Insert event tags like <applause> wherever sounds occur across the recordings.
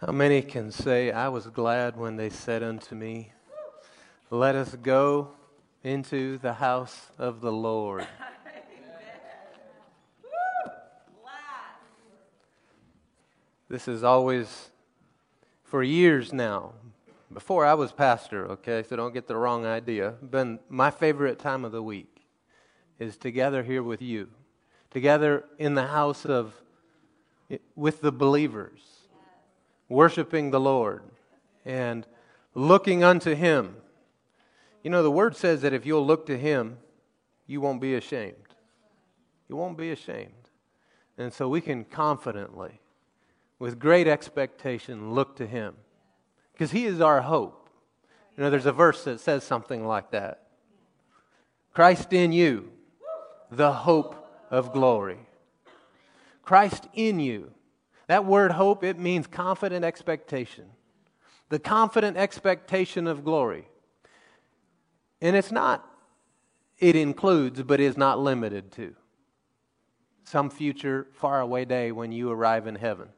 How many can say, I was glad when they said unto me, Let us go into the house of the Lord? This is always, for years now, before I was pastor, okay, so don't get the wrong idea, been my favorite time of the week is together here with you, together in the house of, with the believers worshiping the Lord and looking unto Him. You know, the Word says that if you'll look to Him, you won't be ashamed. You won't be ashamed. And so we can confidently, with great expectation, look to Him because He is our hope. You know, there's a verse that says something like that Christ in you, the hope of glory. Christ in you, that word hope, it means confident expectation. The confident expectation of glory. And it's not, it includes, but is not limited to some future faraway day when you arrive in heaven.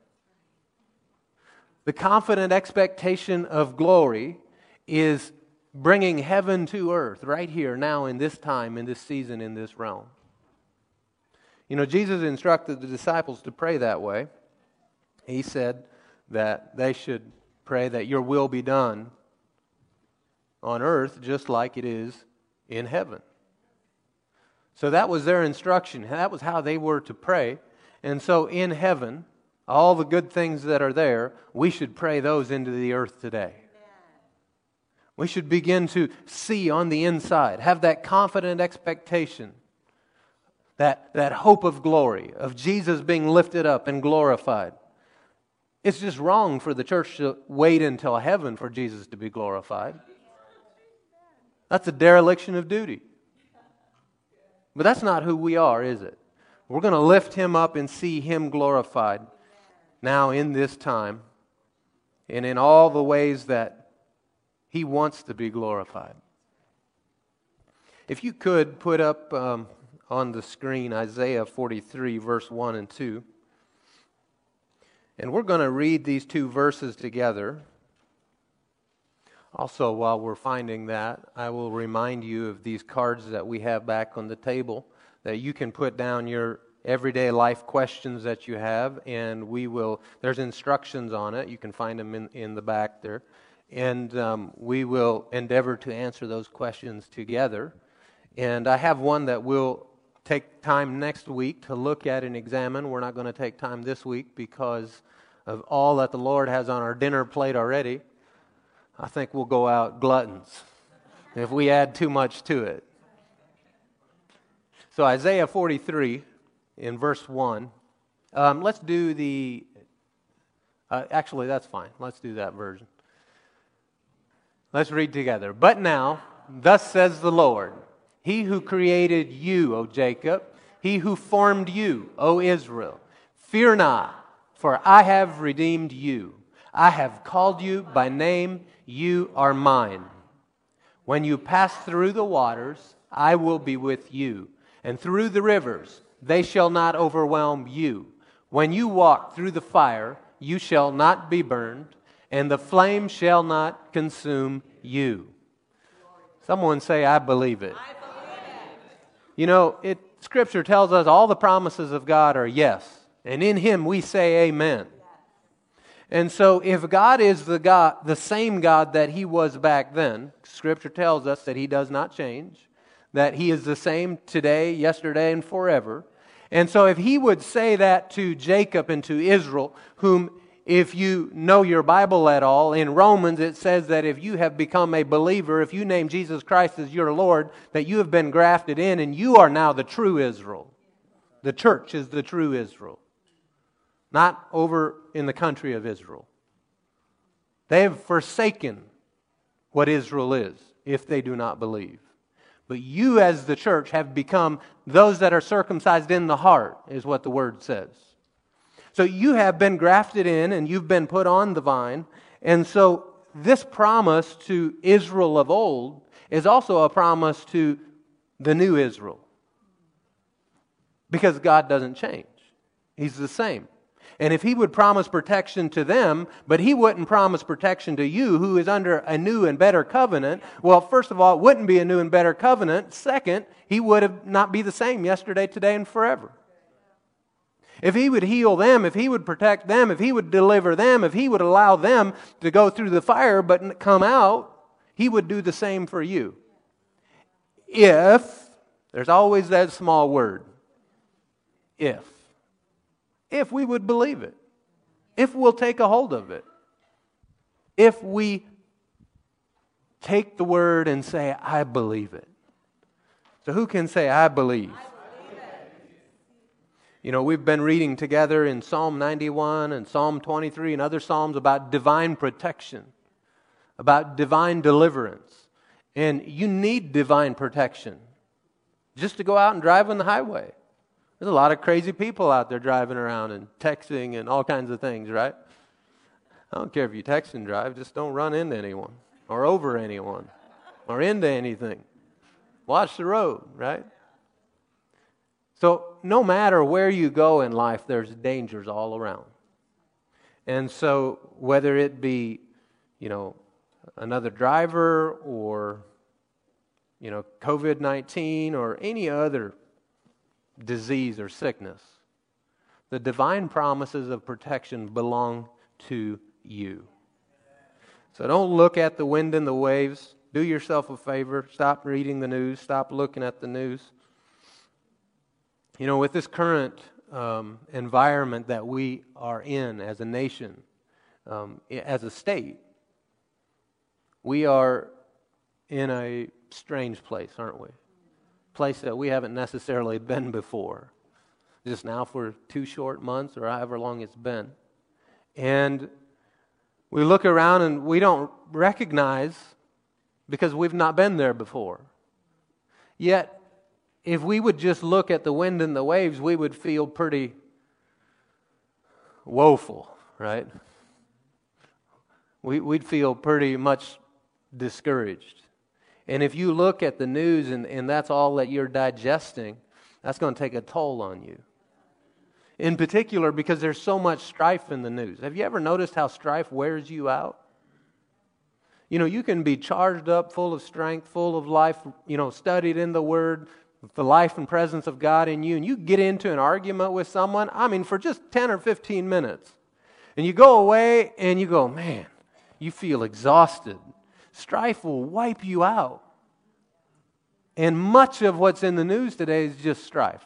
The confident expectation of glory is bringing heaven to earth right here, now, in this time, in this season, in this realm. You know, Jesus instructed the disciples to pray that way he said that they should pray that your will be done on earth just like it is in heaven. So that was their instruction. That was how they were to pray. And so in heaven, all the good things that are there, we should pray those into the earth today. We should begin to see on the inside, have that confident expectation, that, that hope of glory, of Jesus being lifted up and glorified. It's just wrong for the church to wait until heaven for Jesus to be glorified. That's a dereliction of duty. But that's not who we are, is it? We're going to lift him up and see him glorified now in this time and in all the ways that he wants to be glorified. If you could put up um, on the screen Isaiah 43, verse 1 and 2. And we're going to read these two verses together. Also, while we're finding that, I will remind you of these cards that we have back on the table that you can put down your everyday life questions that you have, and we will, there's instructions on it. You can find them in, in the back there. And um, we will endeavor to answer those questions together. And I have one that we'll take time next week to look at and examine. We're not going to take time this week because of all that the Lord has on our dinner plate already, I think we'll go out gluttons if we add too much to it. So, Isaiah 43 in verse 1. Um, let's do the. Uh, actually, that's fine. Let's do that version. Let's read together. But now, thus says the Lord, He who created you, O Jacob, He who formed you, O Israel, fear not for I have redeemed you. I have called you by name. You are mine. When you pass through the waters, I will be with you. And through the rivers, they shall not overwhelm you. When you walk through the fire, you shall not be burned, and the flame shall not consume you. Someone say, I believe it. I believe it. You know, it, Scripture tells us all the promises of God are yes. And in him we say amen. And so if God is the God the same God that he was back then, scripture tells us that he does not change, that he is the same today, yesterday and forever. And so if he would say that to Jacob and to Israel, whom if you know your Bible at all, in Romans it says that if you have become a believer, if you name Jesus Christ as your Lord, that you have been grafted in and you are now the true Israel. The church is the true Israel not over in the country of Israel. They have forsaken what Israel is if they do not believe. But you, as the church, have become those that are circumcised in the heart, is what the word says. So you have been grafted in and you've been put on the vine. And so this promise to Israel of old is also a promise to the new Israel. Because God doesn't change, He's the same. And if he would promise protection to them, but he wouldn't promise protection to you, who is under a new and better covenant, well, first of all, it wouldn't be a new and better covenant. Second, he would have not be the same yesterday, today, and forever. If he would heal them, if he would protect them, if he would deliver them, if he would allow them to go through the fire but come out, he would do the same for you. If, there's always that small word, if if we would believe it, if we'll take a hold of it, if we take the word and say, I believe it. So, who can say, I believe? You know, we've been reading together in Psalm 91 and Psalm 23 and other Psalms about divine protection, about divine deliverance. And you need divine protection just to go out and drive on the highway. There's a lot of crazy people out there driving around and texting and all kinds of things, right? I don't care if you text and drive, just don't run into anyone or over anyone or into anything. Watch the road, right? So, no matter where you go in life, there's dangers all around. And so, whether it be, you know, another driver or, you know, COVID 19 or any other disease or sickness. The divine promises of protection belong to you. So don't look at the wind and the waves. Do yourself a favor. Stop reading the news. Stop looking at the news. You know, with this current um, environment that we are in as a nation, um, as a state, we are in a strange place, aren't we? Place that we haven't necessarily been before, just now for two short months or however long it's been. And we look around and we don't recognize because we've not been there before. Yet, if we would just look at the wind and the waves, we would feel pretty woeful, right? We, would feel pretty much discouraged. And if you look at the news and, and that's all that you're digesting, that's going to take a toll on you. In particular, because there's so much strife in the news. Have you ever noticed how strife wears you out? You know, you can be charged up, full of strength, full of life, you know, studied in the Word, the life and presence of God in you, and you get into an argument with someone, I mean, for just 10 or 15 minutes. And you go away and you go, man, you feel exhausted. Strife will wipe you out. And much of what's in the news today is just strife.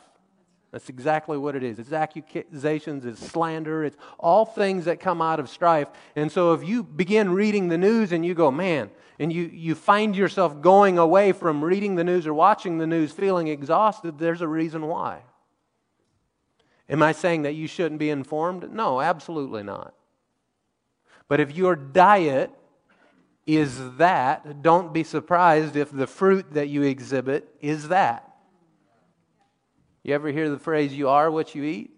That's exactly what it is. It's accusations, it's slander, it's all things that come out of strife. And so if you begin reading the news and you go, man, and you, you find yourself going away from reading the news or watching the news feeling exhausted, there's a reason why. Am I saying that you shouldn't be informed? No, absolutely not. But if your diet is that, don't be surprised if the fruit that you exhibit is that. You ever hear the phrase, you are what you eat?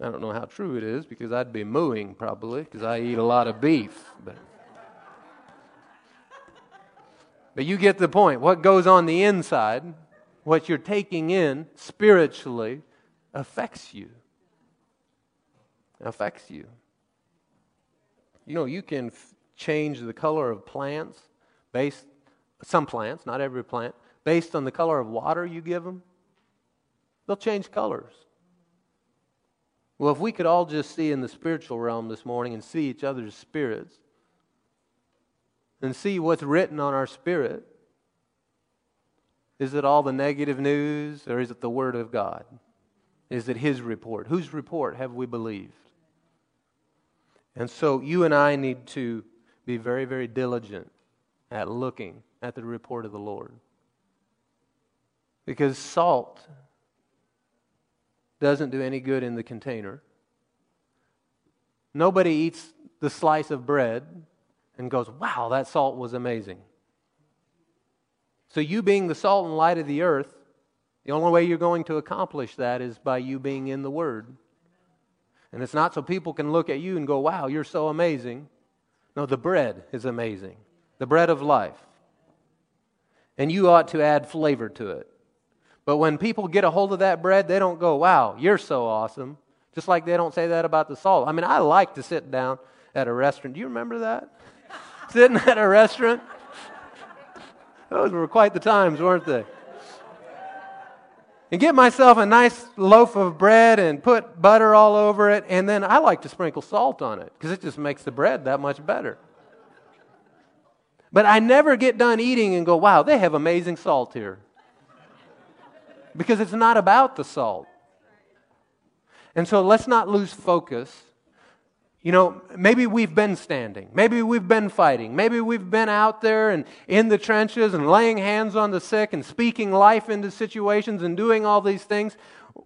I don't know how true it is because I'd be mooing probably because I eat a lot of beef. But, but you get the point. What goes on the inside, what you're taking in spiritually, affects you. Affects you. You know, you can change the color of plants based some plants, not every plant, based on the color of water you give them. They'll change colors. Well, if we could all just see in the spiritual realm this morning and see each other's spirits and see what's written on our spirit, is it all the negative news or is it the Word of God? Is it His report? Whose report have we believed? And so you and I need to be very, very diligent at looking at the report of the Lord. Because salt doesn't do any good in the container. Nobody eats the slice of bread and goes, wow, that salt was amazing. So, you being the salt and light of the earth, the only way you're going to accomplish that is by you being in the Word. And it's not so people can look at you and go, wow, you're so amazing. No, the bread is amazing, the bread of life. And you ought to add flavor to it. But when people get a hold of that bread, they don't go, wow, you're so awesome. Just like they don't say that about the salt. I mean, I like to sit down at a restaurant. Do you remember that? <laughs> Sitting at a restaurant? Those were quite the times, weren't they? And get myself a nice loaf of bread and put butter all over it, and then I like to sprinkle salt on it because it just makes the bread that much better. But I never get done eating and go, wow, they have amazing salt here. Because it's not about the salt. And so let's not lose focus you know, maybe we've been standing. Maybe we've been fighting. Maybe we've been out there and in the trenches and laying hands on the sick and speaking life into situations and doing all these things.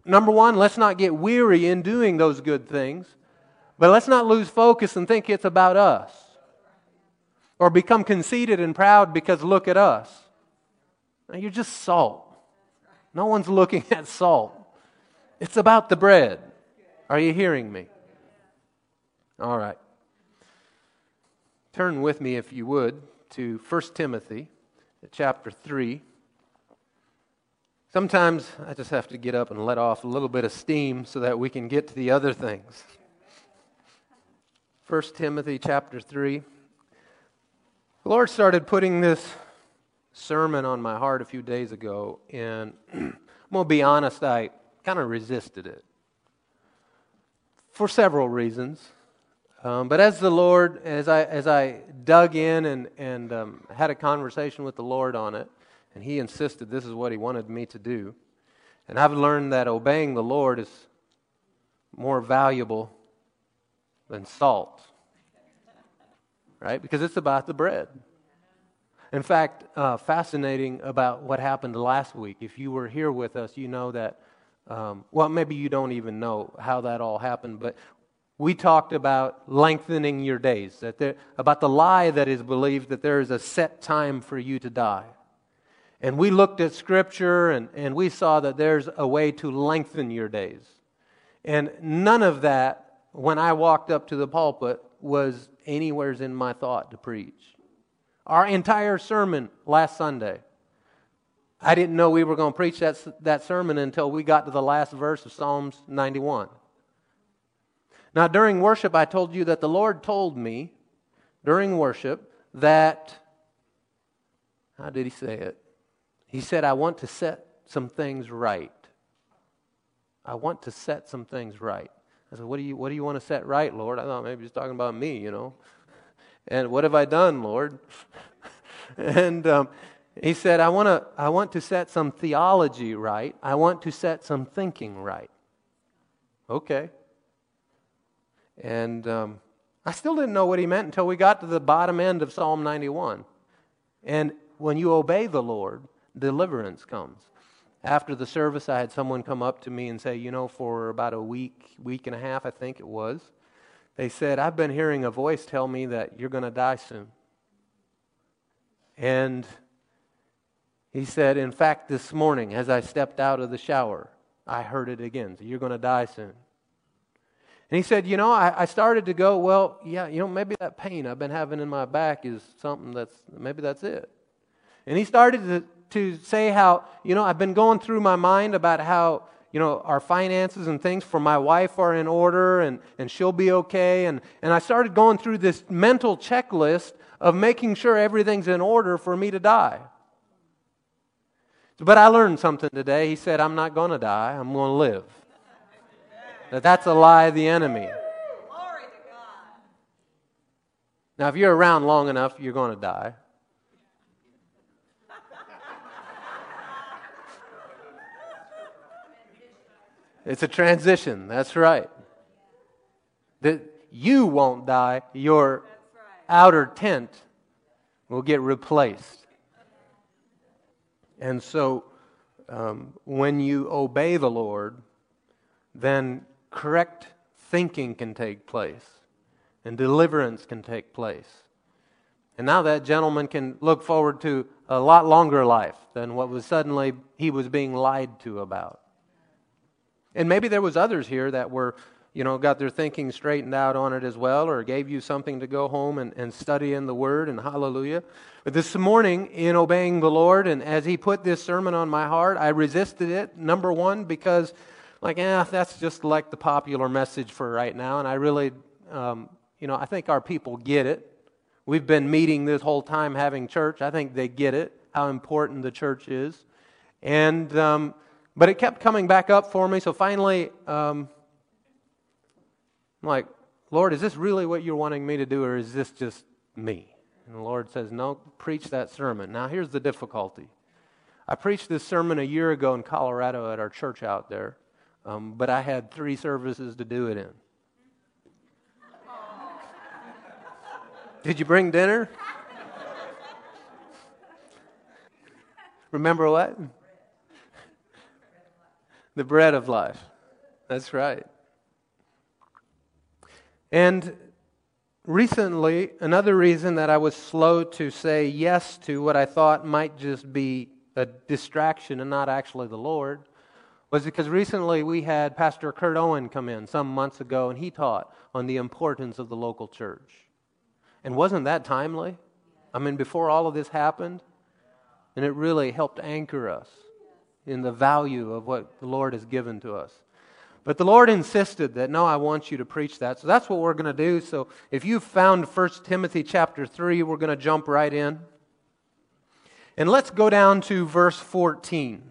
Number one, let's not get weary in doing those good things. But let's not lose focus and think it's about us. Or become conceited and proud because look at us. Now, you're just salt. No one's <laughs> looking at salt. It's about the bread. Are you hearing me? All right. Turn with me, if you would, to 1 Timothy chapter 3. Sometimes I just have to get up and let off a little bit of steam so that we can get to the other things. 1 Timothy chapter 3. The Lord started putting this sermon on my heart a few days ago, and <clears throat> I'm going to be honest, I kind of resisted it for several reasons. Um, but as the Lord, as I, as I dug in and, and um, had a conversation with the Lord on it, and He insisted this is what He wanted me to do, and I've learned that obeying the Lord is more valuable than salt, right? Because it's about the bread. In fact, uh, fascinating about what happened last week. If you were here with us, you know that um, well, maybe you don't even know how that all happened, but we talked about lengthening your days, that there, about the lie that is believed that there is a set time for you to die. And we looked at Scripture and, and we saw that there's a way to lengthen your days. And none of that, when I walked up to the pulpit, was anywheres in my thought to preach. Our entire sermon last Sunday, I didn't know we were going to preach that, that sermon until we got to the last verse of Psalms 91. Now, during worship, I told you that the Lord told me during worship that, how did He say it? He said, I want to set some things right. I want to set some things right. I said, What do you, what do you want to set right, Lord? I thought maybe he's talking about me, you know. <laughs> And what have I done, Lord? <laughs> and um, he said, I, wanna, I want to set some theology right. I want to set some thinking right. Okay. And um, I still didn't know what he meant until we got to the bottom end of Psalm 91. And when you obey the Lord, deliverance comes. After the service, I had someone come up to me and say, You know, for about a week, week and a half, I think it was, they said, I've been hearing a voice tell me that you're going to die soon. And he said, In fact, this morning, as I stepped out of the shower, I heard it again. So you're going to die soon. And he said, You know, I, I, started to go, Well, yeah, you know, maybe that pain I've been having in my back is something that's, maybe that's it. And he started to, to say how, you know, I've been going through my mind about how, you know, our finances and things for my wife are in order and, and she'll be okay. And, and I started going through this mental checklist of making sure everything's in order for me to die. But I learned something today. He said, I'm not going to die, I'm going to live. That that's a lie of the enemy. Now, if you're around long enough, you're going to die. <laughs> It's a transition. That's right. That you won't die. Your outer tent will get replaced. And so, um, when you obey the Lord, then correct thinking can take place and deliverance can take place. And now that gentleman can look forward to a lot longer life than what was suddenly he was being lied to about. And maybe there was others here that were, you know, got their thinking straightened out on it as well, or gave you something to go home and, and study in the Word, and hallelujah. But this morning, in obeying the Lord, and as He put this sermon on my heart, I resisted it, number one, because like, eh, that's just like the popular message for right now. And I really, um, you know, I think our people get it. We've been meeting this whole time having church. I think they get it, how important the church is. And, um, but it kept coming back up for me. So finally, um, I'm like, Lord, is this really what you're wanting me to do, or is this just me? And the Lord says, No, preach that sermon. Now, here's the difficulty. I preached this sermon a year ago in Colorado at our church out there, um, but I had three services to do it in. Did you bring dinner? Remember what? The bread of life. That's right. And recently, another reason that I was slow to say yes to what I thought might just be a distraction and not actually the Lord was because recently we had Pastor Kurt Owen come in some months ago and he taught on the importance of the local church. And wasn't that timely? I mean, before all of this happened? And it really helped anchor us in the value of what the Lord has given to us. But the Lord insisted that, no, I want you to preach that. So that's what we're going to do. So if you found 1 Timothy chapter 3, we're going to jump right in. And let's go down to verse 14.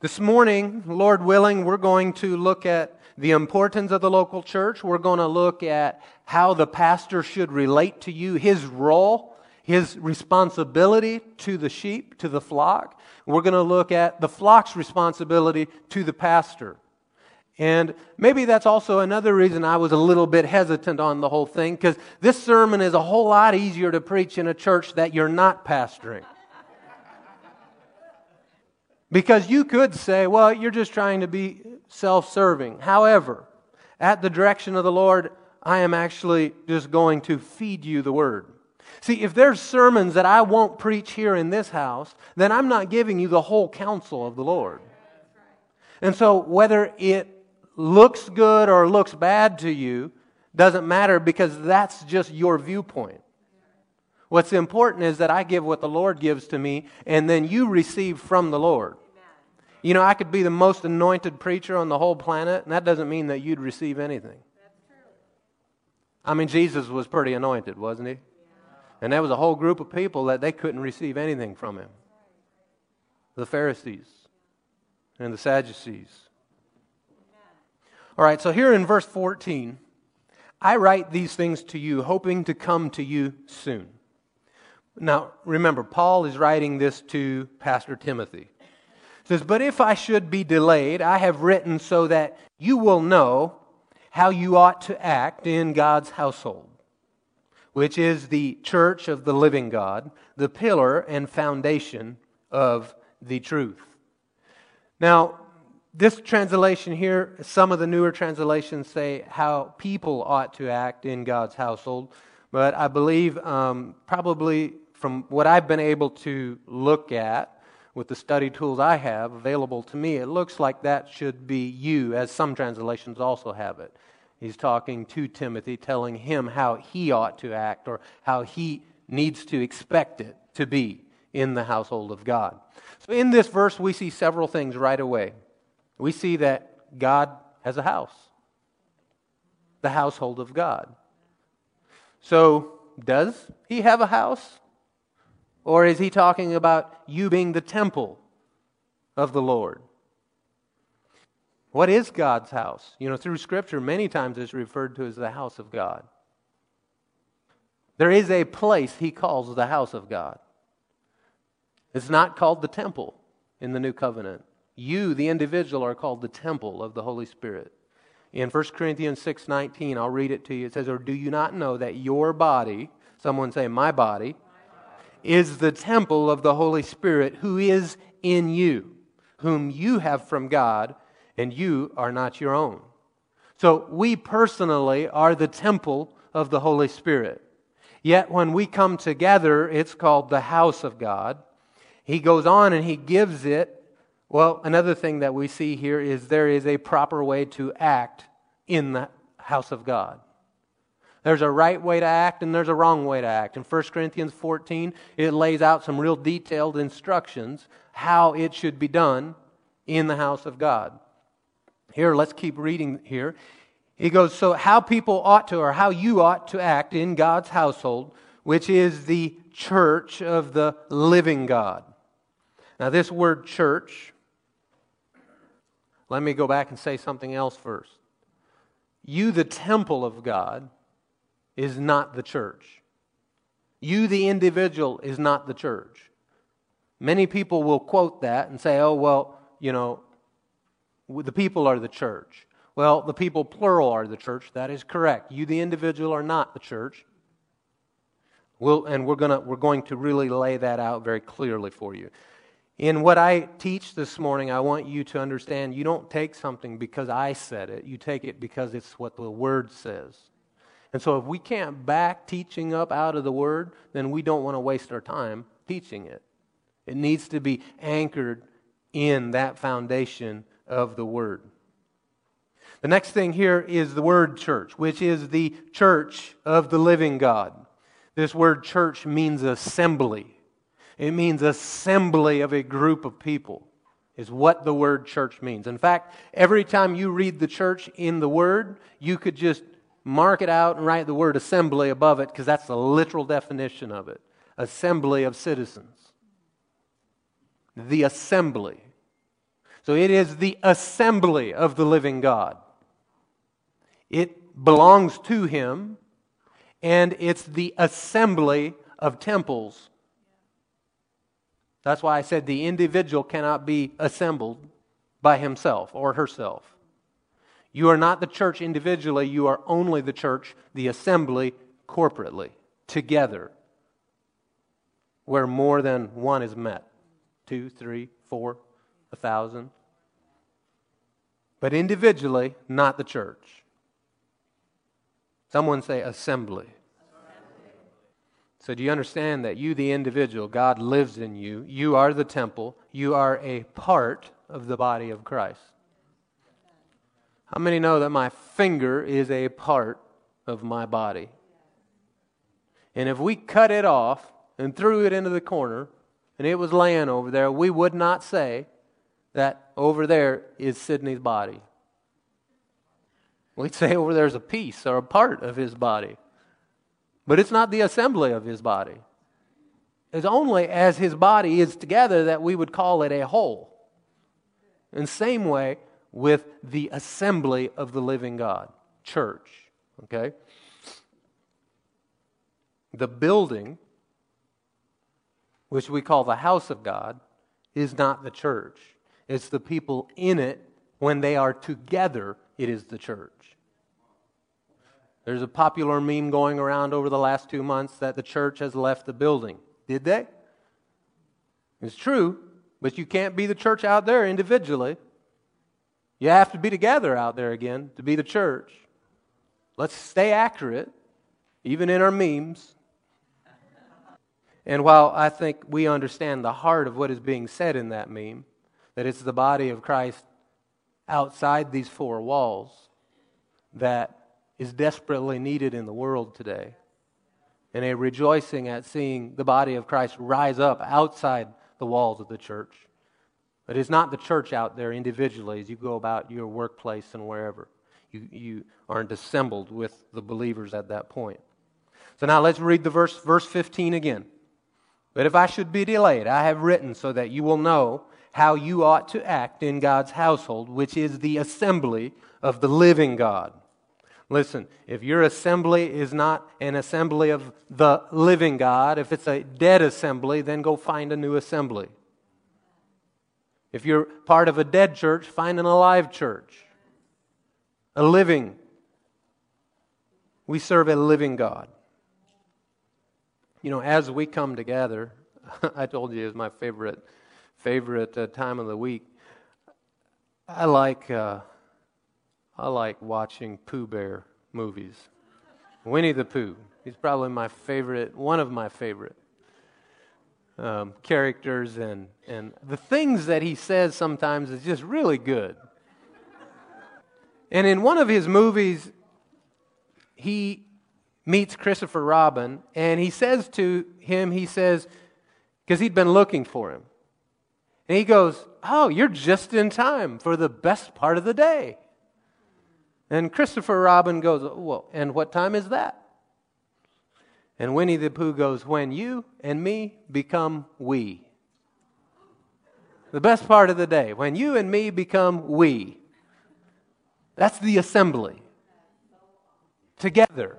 This morning, Lord willing, we're going to look at the importance of the local church. We're going to look at how the pastor should relate to you, his role, his responsibility to the sheep, to the flock. We're going to look at the flock's responsibility to the pastor. And maybe that's also another reason I was a little bit hesitant on the whole thing, because this sermon is a whole lot easier to preach in a church that you're not pastoring. Because you could say, well, you're just trying to be self serving. However, at the direction of the Lord, I am actually just going to feed you the word. See, if there's sermons that I won't preach here in this house, then I'm not giving you the whole counsel of the Lord. And so, whether it looks good or looks bad to you doesn't matter because that's just your viewpoint. What's important is that I give what the Lord gives to me, and then you receive from the Lord. You know, I could be the most anointed preacher on the whole planet, and that doesn't mean that you'd receive anything. I mean, Jesus was pretty anointed, wasn't he? And there was a whole group of people that they couldn't receive anything from him the Pharisees and the Sadducees. All right, so here in verse 14, I write these things to you, hoping to come to you soon. Now, remember, Paul is writing this to Pastor Timothy. He says, But if I should be delayed, I have written so that you will know how you ought to act in God's household, which is the church of the living God, the pillar and foundation of the truth. Now, this translation here, some of the newer translations say how people ought to act in God's household. But I believe, um, probably from what I've been able to look at with the study tools I have available to me, it looks like that should be you, as some translations also have it. He's talking to Timothy, telling him how he ought to act or how he needs to expect it to be in the household of God. So in this verse, we see several things right away we see that God has a house, the household of God. So, does he have a house? Or is he talking about you being the temple of the Lord? What is God's house? You know, through Scripture, many times it's referred to as the house of God. There is a place he calls the house of God. It's not called the temple in the new covenant. You, the individual, are called the temple of the Holy Spirit. In 1 Corinthians 6:19, I'll read it to you. It says, "Or do you not know that your body, someone say my body, is the temple of the Holy Spirit who is in you, whom you have from God, and you are not your own." So we personally are the temple of the Holy Spirit. Yet when we come together, it's called the house of God. He goes on and he gives it well, another thing that we see here is there is a proper way to act in the house of God. There's a right way to act and there's a wrong way to act. In 1 Corinthians 14, it lays out some real detailed instructions how it should be done in the house of God. Here, let's keep reading here. He goes, So, how people ought to, or how you ought to act in God's household, which is the church of the living God. Now, this word church, let me go back and say something else first. You, the temple of God, is not the church. You, the individual, is not the church. Many people will quote that and say, oh, well, you know, the people are the church. Well, the people, plural, are the church. That is correct. You, the individual, are not the church. We'll, and we're, gonna, we're going to really lay that out very clearly for you. In what I teach this morning, I want you to understand you don't take something because I said it, you take it because it's what the Word says. And so if we can't back teaching up out of the Word, then we don't want to waste our time teaching it. It needs to be anchored in that foundation of the Word. The next thing here is the word church, which is the church of the living God. This word church means assembly. It means assembly of a group of people, is what the word church means. In fact, every time you read the church in the word, you could just mark it out and write the word assembly above it because that's the literal definition of it assembly of citizens the assembly. So it is the assembly of the living God. It belongs to Him, and it's the assembly of temples. That's why I said the individual cannot be assembled by himself or herself. You are not the church individually, you are only the church, the assembly, corporately, together, where more than one is met two, three, four, a thousand. But individually, not the church. Someone say assembly. So, do you understand that you, the individual, God lives in you? You are the temple. You are a part of the body of Christ. How many know that my finger is a part of my body? And if we cut it off and threw it into the corner, and it was laying over there, we would not say that over there is Sidney's body. We'd say over there's a piece or a part of his body. But it's not the assembly of his body. It's only as his body is together that we would call it a whole. In the same way with the assembly of the living God, church. Okay? The building which we call the house of God, is not the church. It's the people in it when they are together, it is the church. There's a popular meme going around over the last two months that the church has left the building. Did they? It's true, but you can't be the church out there individually. You have to be together out there again to be the church. Let's stay accurate, even in our memes. And while I think we understand the heart of what is being said in that meme, that it's the body of Christ outside these four walls that is desperately needed in the world today, and a rejoicing at seeing the body of Christ rise up outside the walls of the church. But it's not the church out there individually as you go about your workplace and wherever. You, you aren't assembled with the believers at that point. So now let's read the verse, verse 15 again. But if I should be delayed, I have written so that you will know how you ought to act in God's household, which is the assembly of the living God. Listen, if your assembly is not an assembly of the living God, if it's a dead assembly, then go find a new assembly. If you're part of a dead church, find an alive church. A living. We serve a living God. You know, as we come together, <laughs> I told you it's my favorite favorite uh, time of the week. I like uh, I like watching Pooh Bear movies. Winnie the Pooh. He's probably my favorite, one of my favorite um, characters, and and the things that he says sometimes is just really good. And in one of his movies, he meets Christopher Robin, and he says to him, he says, because he'd been looking for him. And he goes, Oh, you're just in time for the best part of the day. And Christopher Robin goes, Well, and what time is that? And Winnie the Pooh goes, When you and me become we. The best part of the day, when you and me become we. That's the assembly. Together,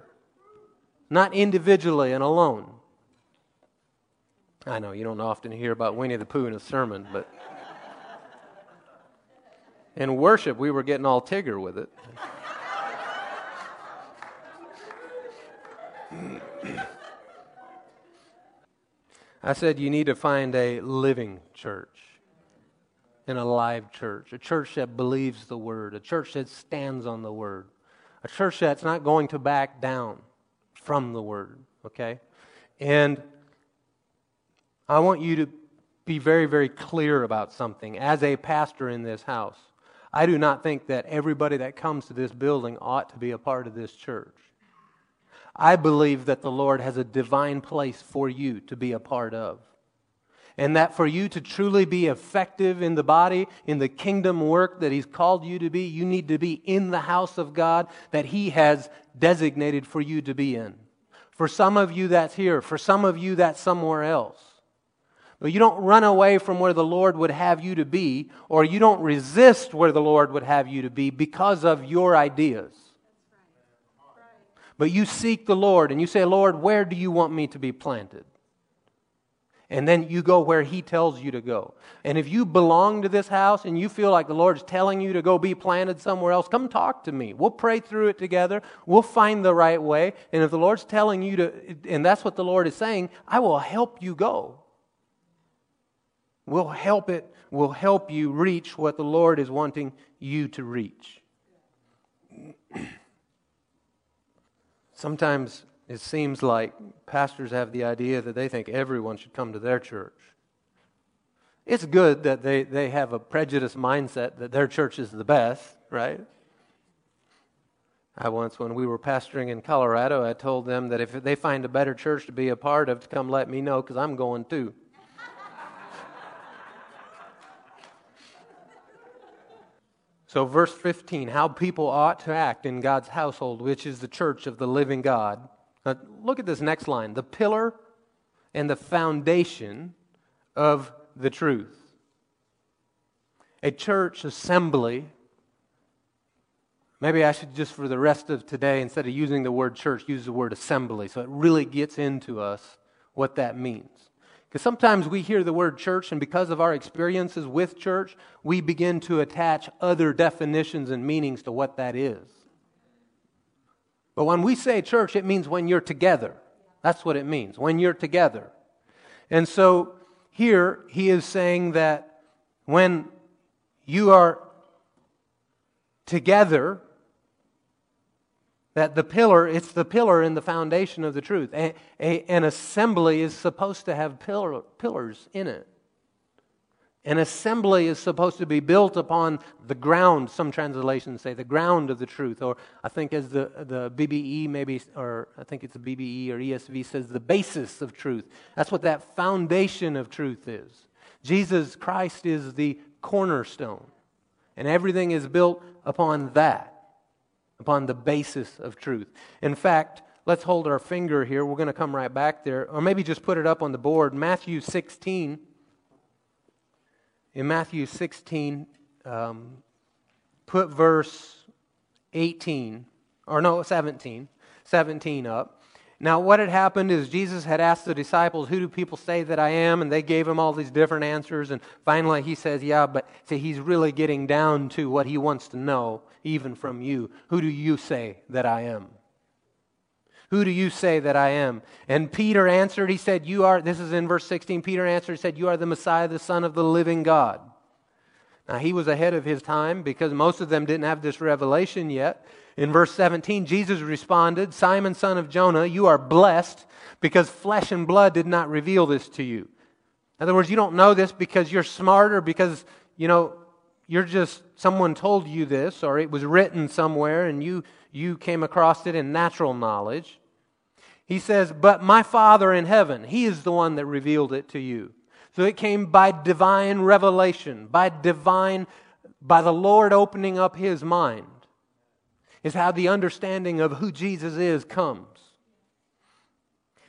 not individually and alone. I know you don't often hear about Winnie the Pooh in a sermon, but in worship, we were getting all Tigger with it. I said you need to find a living church and a live church, a church that believes the word, a church that stands on the word, a church that's not going to back down from the word, okay? And I want you to be very, very clear about something. As a pastor in this house, I do not think that everybody that comes to this building ought to be a part of this church. I believe that the Lord has a divine place for you to be a part of. And that for you to truly be effective in the body, in the kingdom work that He's called you to be, you need to be in the house of God that He has designated for you to be in. For some of you, that's here. For some of you, that's somewhere else. But you don't run away from where the Lord would have you to be, or you don't resist where the Lord would have you to be because of your ideas. But you seek the Lord and you say, Lord, where do you want me to be planted? And then you go where He tells you to go. And if you belong to this house and you feel like the Lord's telling you to go be planted somewhere else, come talk to me. We'll pray through it together. We'll find the right way. And if the Lord's telling you to, and that's what the Lord is saying, I will help you go. We'll help it, we'll help you reach what the Lord is wanting you to reach. Sometimes it seems like pastors have the idea that they think everyone should come to their church. It's good that they, they have a prejudiced mindset that their church is the best, right? I once, when we were pastoring in Colorado, I told them that if they find a better church to be a part of, to come let me know because I'm going too. So, verse 15, how people ought to act in God's household, which is the church of the living God. Now, look at this next line the pillar and the foundation of the truth. A church assembly, maybe I should just for the rest of today, instead of using the word church, use the word assembly so it really gets into us what that means. Because sometimes we hear the word church, and because of our experiences with church, we begin to attach other definitions and meanings to what that is. But when we say church, it means when you're together. That's what it means, when you're together. And so here he is saying that when you are together, that the pillar, it's the pillar and the foundation of the truth. A, a, an assembly is supposed to have pillar, pillars in it. An assembly is supposed to be built upon the ground, some translations say, the ground of the truth. Or I think as the, the BBE maybe, or I think it's the BBE or ESV says, the basis of truth. That's what that foundation of truth is. Jesus Christ is the cornerstone. And everything is built upon that upon the basis of truth. In fact, let's hold our finger here. We're going to come right back there, or maybe just put it up on the board. Matthew 16. In Matthew 16, um, put verse 18, or no, 17, 17 up. Now, what had happened is Jesus had asked the disciples, Who do people say that I am? And they gave him all these different answers. And finally, he says, Yeah, but see, he's really getting down to what he wants to know, even from you. Who do you say that I am? Who do you say that I am? And Peter answered, He said, You are, this is in verse 16. Peter answered, He said, You are the Messiah, the Son of the living God. Now, he was ahead of his time because most of them didn't have this revelation yet. In verse 17, Jesus responded, Simon, son of Jonah, you are blessed because flesh and blood did not reveal this to you. In other words, you don't know this because you're smart or because, you know, you're just, someone told you this or it was written somewhere and you, you came across it in natural knowledge. He says, But my Father in heaven, He is the one that revealed it to you. So it came by divine revelation, by divine, by the Lord opening up His mind. Is how the understanding of who Jesus is comes.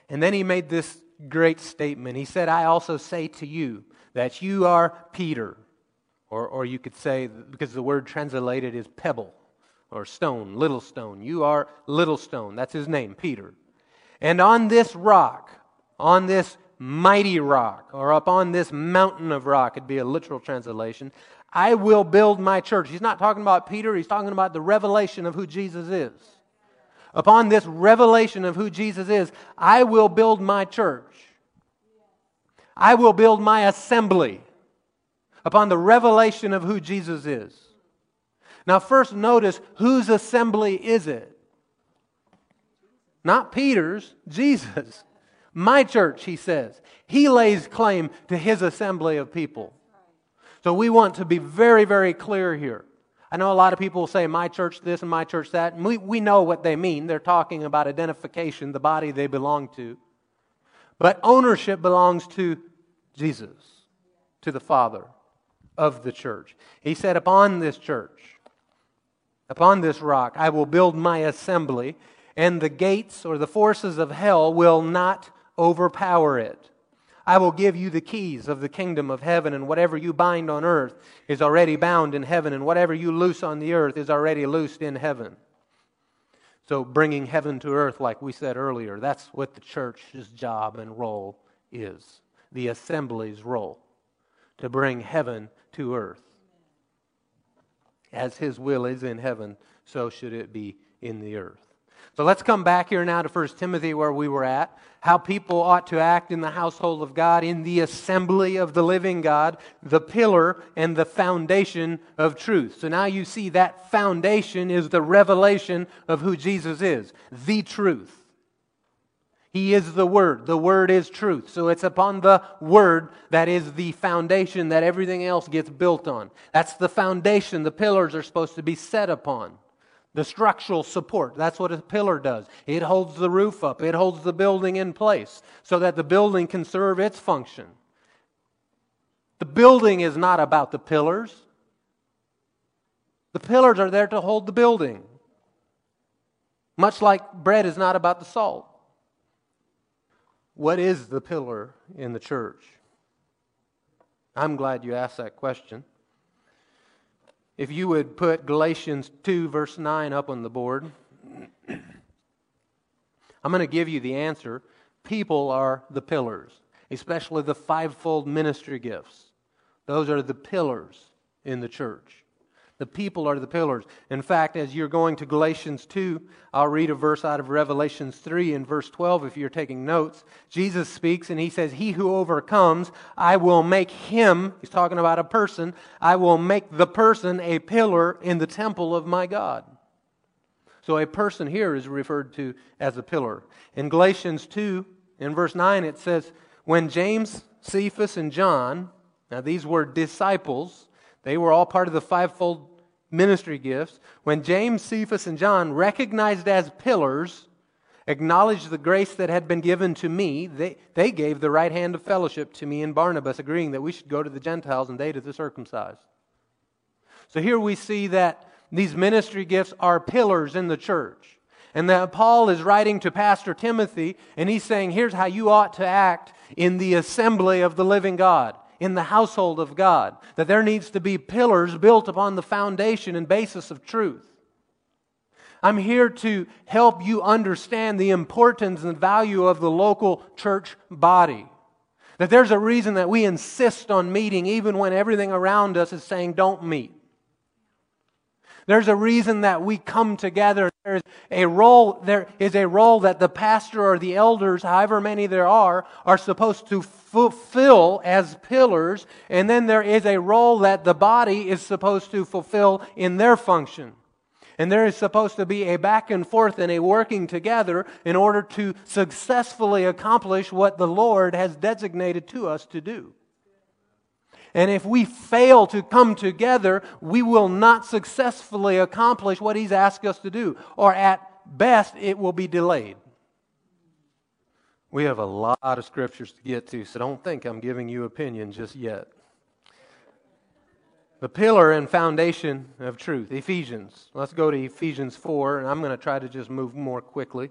And then he made this great statement. He said, I also say to you that you are Peter. Or, or you could say, because the word translated is pebble or stone, little stone. You are little stone. That's his name, Peter. And on this rock, on this mighty rock, or upon this mountain of rock, it'd be a literal translation, I will build my church. He's not talking about Peter, he's talking about the revelation of who Jesus is. Upon this revelation of who Jesus is, I will build my church. I will build my assembly upon the revelation of who Jesus is. Now, first notice whose assembly is it? Not Peter's, <laughs> Jesus. My church, he says. He lays claim to his assembly of people. So we want to be very, very clear here. I know a lot of people say, my church this and my church that. And we, we know what they mean. They're talking about identification, the body they belong to. But ownership belongs to Jesus, to the Father of the church. He said, Upon this church, upon this rock, I will build my assembly, and the gates or the forces of hell will not overpower it. I will give you the keys of the kingdom of heaven, and whatever you bind on earth is already bound in heaven, and whatever you loose on the earth is already loosed in heaven. So, bringing heaven to earth, like we said earlier, that's what the church's job and role is the assembly's role to bring heaven to earth. As his will is in heaven, so should it be in the earth. So let's come back here now to 1 Timothy where we were at. How people ought to act in the household of God, in the assembly of the living God, the pillar and the foundation of truth. So now you see that foundation is the revelation of who Jesus is, the truth. He is the Word. The Word is truth. So it's upon the Word that is the foundation that everything else gets built on. That's the foundation the pillars are supposed to be set upon the structural support. That's what a pillar does. It holds the roof up, it holds the building in place so that the building can serve its function. The building is not about the pillars, the pillars are there to hold the building. Much like bread is not about the salt. What is the pillar in the church? I'm glad you asked that question. If you would put Galatians 2, verse 9 up on the board, <clears throat> I'm going to give you the answer. People are the pillars, especially the fivefold ministry gifts. Those are the pillars in the church. The people are the pillars. In fact, as you're going to Galatians 2, I'll read a verse out of Revelations 3 in verse 12 if you're taking notes. Jesus speaks and he says, He who overcomes, I will make him, he's talking about a person, I will make the person a pillar in the temple of my God. So a person here is referred to as a pillar. In Galatians 2, in verse 9, it says, When James, Cephas, and John, now these were disciples, they were all part of the fivefold ministry gifts. When James, Cephas, and John, recognized as pillars, acknowledged the grace that had been given to me, they, they gave the right hand of fellowship to me and Barnabas, agreeing that we should go to the Gentiles and they to the circumcised. So here we see that these ministry gifts are pillars in the church. And that Paul is writing to Pastor Timothy, and he's saying, Here's how you ought to act in the assembly of the living God in the household of God, that there needs to be pillars built upon the foundation and basis of truth. I'm here to help you understand the importance and value of the local church body. That there's a reason that we insist on meeting even when everything around us is saying don't meet. There's a reason that we come together. There's a role, there is a role that the pastor or the elders, however many there are, are supposed to fulfill as pillars. And then there is a role that the body is supposed to fulfill in their function. And there is supposed to be a back and forth and a working together in order to successfully accomplish what the Lord has designated to us to do. And if we fail to come together, we will not successfully accomplish what He's asked us to do, or at best, it will be delayed. We have a lot of scriptures to get to, so don't think I'm giving you opinion just yet. The pillar and foundation of truth, Ephesians. Let's go to Ephesians 4, and I'm going to try to just move more quickly.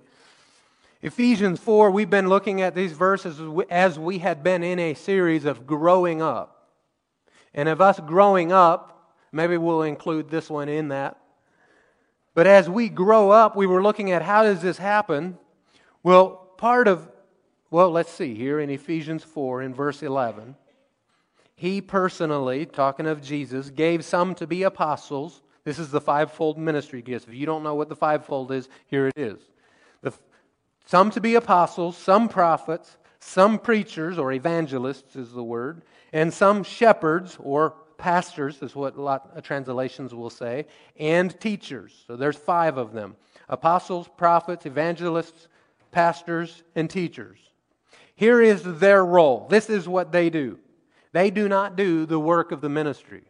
Ephesians 4, we've been looking at these verses as we had been in a series of growing up. And of us growing up, maybe we'll include this one in that. But as we grow up, we were looking at how does this happen? Well, part of, well, let's see here in Ephesians 4 in verse 11. He personally, talking of Jesus, gave some to be apostles. This is the fivefold ministry gifts. If you don't know what the fivefold is, here it is. The, some to be apostles, some prophets, some preachers or evangelists is the word, and some shepherds or pastors is what a lot of translations will say, and teachers. So there's five of them apostles, prophets, evangelists, pastors, and teachers. Here is their role. This is what they do. They do not do the work of the ministry,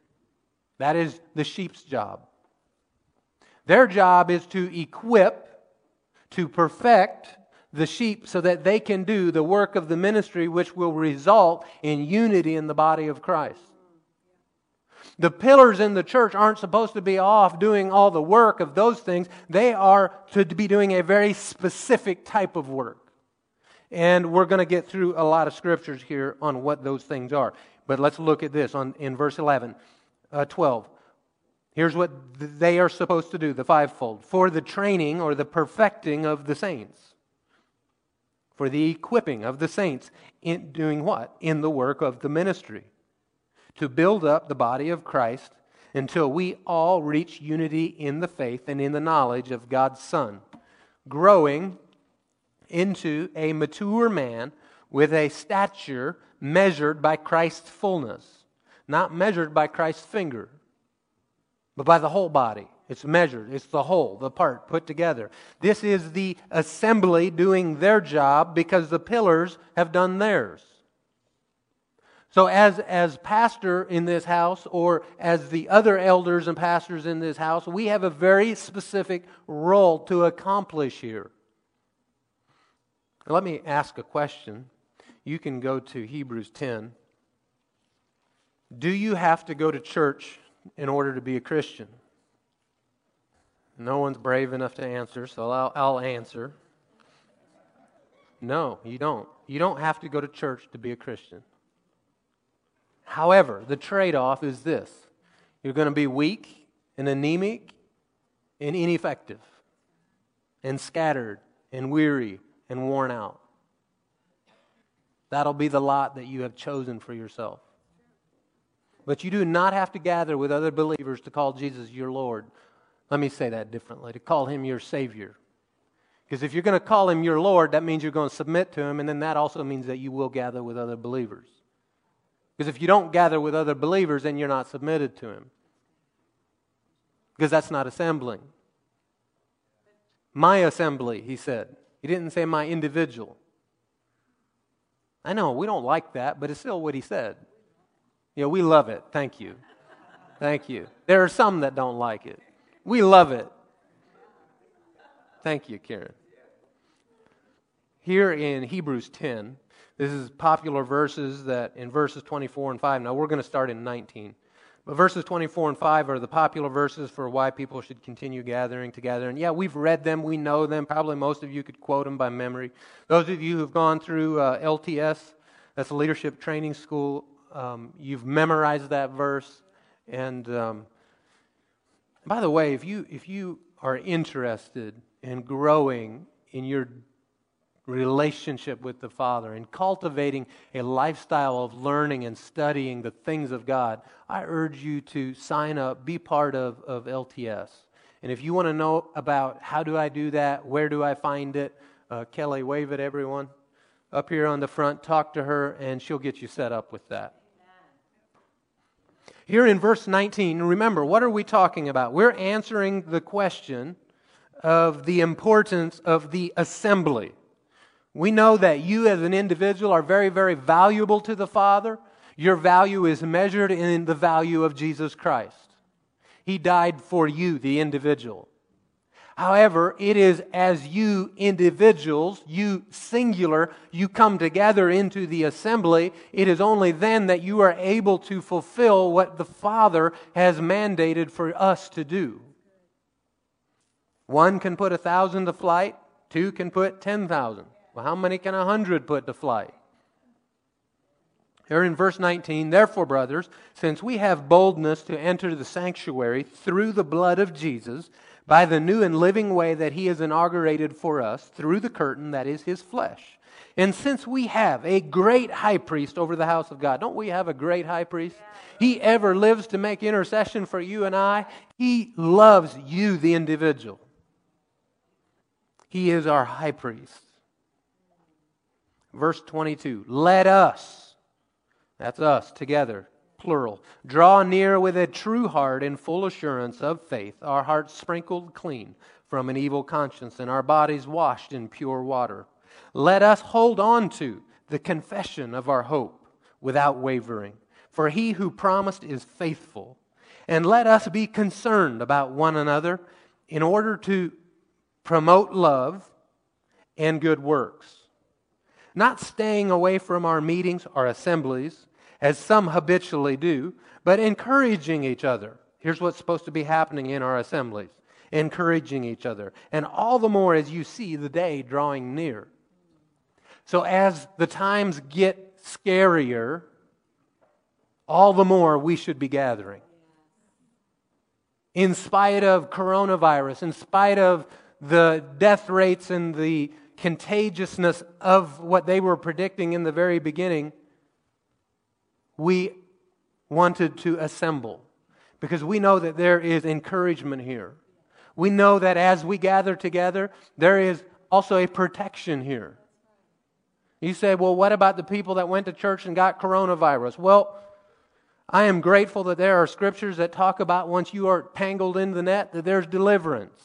that is the sheep's job. Their job is to equip, to perfect, the sheep so that they can do the work of the ministry which will result in unity in the body of Christ. The pillars in the church aren't supposed to be off doing all the work of those things. They are to be doing a very specific type of work. And we're going to get through a lot of scriptures here on what those things are. But let's look at this on, in verse 11, uh, 12. Here's what they are supposed to do the fivefold for the training or the perfecting of the saints for the equipping of the saints in doing what? In the work of the ministry. To build up the body of Christ until we all reach unity in the faith and in the knowledge of God's Son, growing into a mature man with a stature measured by Christ's fullness, not measured by Christ's finger, but by the whole body. It's measured. It's the whole, the part put together. This is the assembly doing their job because the pillars have done theirs. So, as, as pastor in this house, or as the other elders and pastors in this house, we have a very specific role to accomplish here. let me ask a question. You can go to Hebrews 10. Do you have to go to church in order to be a Christian? No one's brave enough to answer, so I'll, I'll answer. No, you don't. You don't have to go to church to be a Christian. However, the trade off is this you're going to be weak and anemic and ineffective and scattered and weary and worn out. That'll be the lot that you have chosen for yourself. But you do not have to gather with other believers to call Jesus your Lord let me say that differently to call him your Savior. Because if you're going to call him your Lord, that means you're going to submit to him, and then that also means that you will gather with other believers. Because if you don't gather with other believers, then you're not submitted to him. Because that's not assembling. My assembly, he said. He didn't say my individual. I know, we don't like that, but it's still what he said. Know, we love it. Thank you. Thank you. There are some that don't like it. We love it. Thank you, Karen. Here in Hebrews 10, this is popular verses that in verses 24 and 5. Now we're going to start in 19. But verses 24 and 5 are the popular verses for why people should continue gathering together. And yeah, we've read them, we know them. Probably most of you could quote them by memory. Those of you who've gone through uh, LTS, that's a leadership training school, um, you've memorized that verse. And um, by the way, if you, if you are interested in growing in your relationship with the Father and cultivating a lifestyle of learning and studying the things of God, I urge you to sign up, be part of, of LTS. And if you want to know about how do I do that, where do I find it, uh, Kelly, wave at everyone up here on the front, talk to her, and she'll get you set up with that. Here in verse 19, remember, what are we talking about? We're answering the question of the importance of the assembly. We know that you as an individual are very, very valuable to the Father. Your value is measured in the value of Jesus Christ. He died for you, the individual. However, it is as you individuals, you singular, you come together into the assembly, it is only then that you are able to fulfill what the Father has mandated for us to do. One can put a thousand to flight, two can put ten thousand. Well, how many can a hundred put to flight? Here in verse 19, therefore, brothers, since we have boldness to enter the sanctuary through the blood of Jesus, by the new and living way that he has inaugurated for us through the curtain that is his flesh. And since we have a great high priest over the house of God, don't we have a great high priest? He ever lives to make intercession for you and I. He loves you, the individual. He is our high priest. Verse 22 Let us, that's us together, plural. Draw near with a true heart in full assurance of faith, our hearts sprinkled clean from an evil conscience and our bodies washed in pure water. Let us hold on to the confession of our hope without wavering, for he who promised is faithful. And let us be concerned about one another in order to promote love and good works. Not staying away from our meetings, our assemblies, as some habitually do, but encouraging each other. Here's what's supposed to be happening in our assemblies encouraging each other. And all the more as you see the day drawing near. So, as the times get scarier, all the more we should be gathering. In spite of coronavirus, in spite of the death rates and the contagiousness of what they were predicting in the very beginning, we wanted to assemble because we know that there is encouragement here. We know that as we gather together, there is also a protection here. You say, well, what about the people that went to church and got coronavirus? Well, I am grateful that there are scriptures that talk about once you are tangled in the net, that there's deliverance.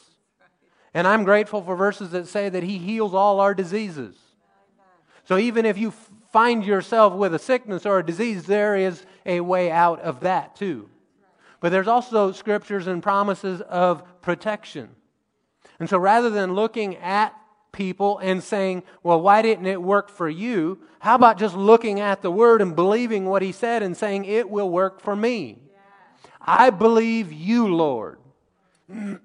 And I'm grateful for verses that say that He heals all our diseases. So even if you find yourself with a sickness or a disease, there is a way out of that too. But there's also scriptures and promises of protection. And so rather than looking at people and saying, well, why didn't it work for you? How about just looking at the word and believing what he said and saying, it will work for me? I believe you, Lord. <clears throat>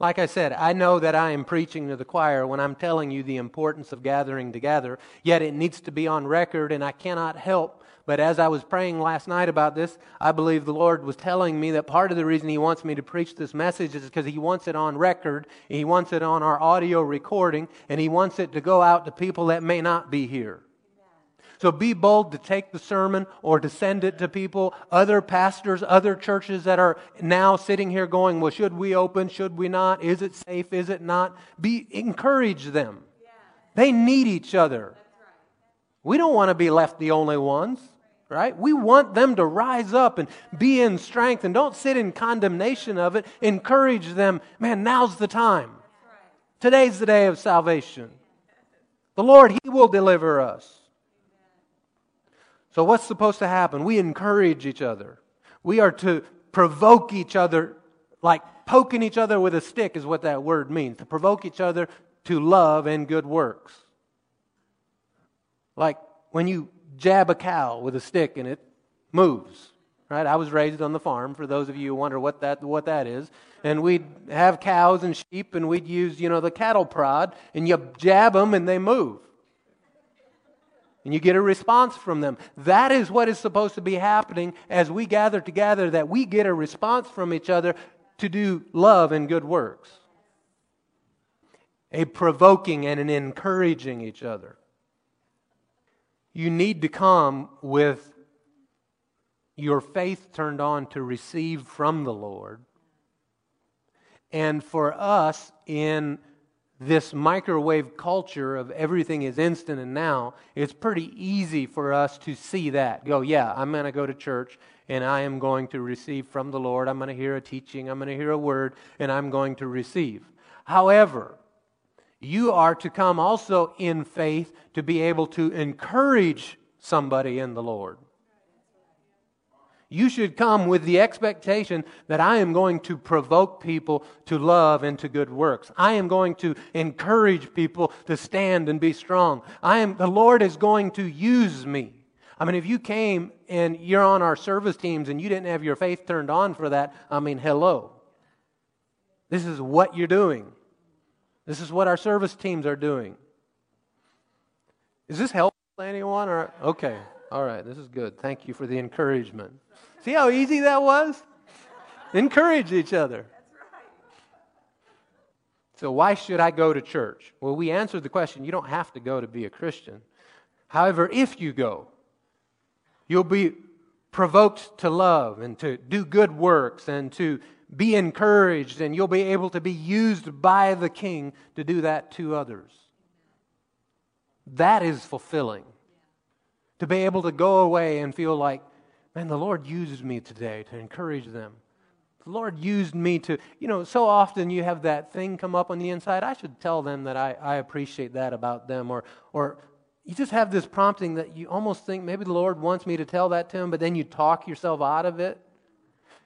Like I said, I know that I am preaching to the choir when I'm telling you the importance of gathering together, yet it needs to be on record, and I cannot help. But as I was praying last night about this, I believe the Lord was telling me that part of the reason He wants me to preach this message is because He wants it on record, He wants it on our audio recording, and He wants it to go out to people that may not be here. So be bold to take the sermon or to send it to people, other pastors, other churches that are now sitting here going, well, should we open? Should we not? Is it safe? Is it not? Be, encourage them. They need each other. Right. We don't want to be left the only ones, right? We want them to rise up and be in strength and don't sit in condemnation of it. Encourage them. Man, now's the time. Today's the day of salvation. The Lord, He will deliver us. So, what's supposed to happen? We encourage each other. We are to provoke each other, like poking each other with a stick, is what that word means. To provoke each other to love and good works. Like when you jab a cow with a stick and it moves. Right? I was raised on the farm, for those of you who wonder what that, what that is. And we'd have cows and sheep, and we'd use, you know, the cattle prod, and you jab them and they move and you get a response from them. That is what is supposed to be happening as we gather together, that we get a response from each other to do love and good works. A provoking and an encouraging each other. You need to come with your faith turned on to receive from the Lord. And for us, in this microwave culture of everything is instant and now, it's pretty easy for us to see that. Go, yeah, I'm going to go to church and I am going to receive from the Lord. I'm going to hear a teaching, I'm going to hear a word, and I'm going to receive. However, you are to come also in faith to be able to encourage somebody in the Lord. You should come with the expectation that I am going to provoke people to love and to good works. I am going to encourage people to stand and be strong. I am, the Lord is going to use me. I mean, if you came and you're on our service teams and you didn't have your faith turned on for that, I mean, hello. This is what you're doing. This is what our service teams are doing. Is this helpful to anyone? Or okay, all right, this is good. Thank you for the encouragement. See how easy that was? Encourage each other. So, why should I go to church? Well, we answered the question you don't have to go to be a Christian. However, if you go, you'll be provoked to love and to do good works and to be encouraged, and you'll be able to be used by the King to do that to others. That is fulfilling. To be able to go away and feel like, man, the Lord used me today to encourage them. The Lord used me to, you know, so often you have that thing come up on the inside. I should tell them that I, I appreciate that about them. Or, or you just have this prompting that you almost think maybe the Lord wants me to tell that to him, but then you talk yourself out of it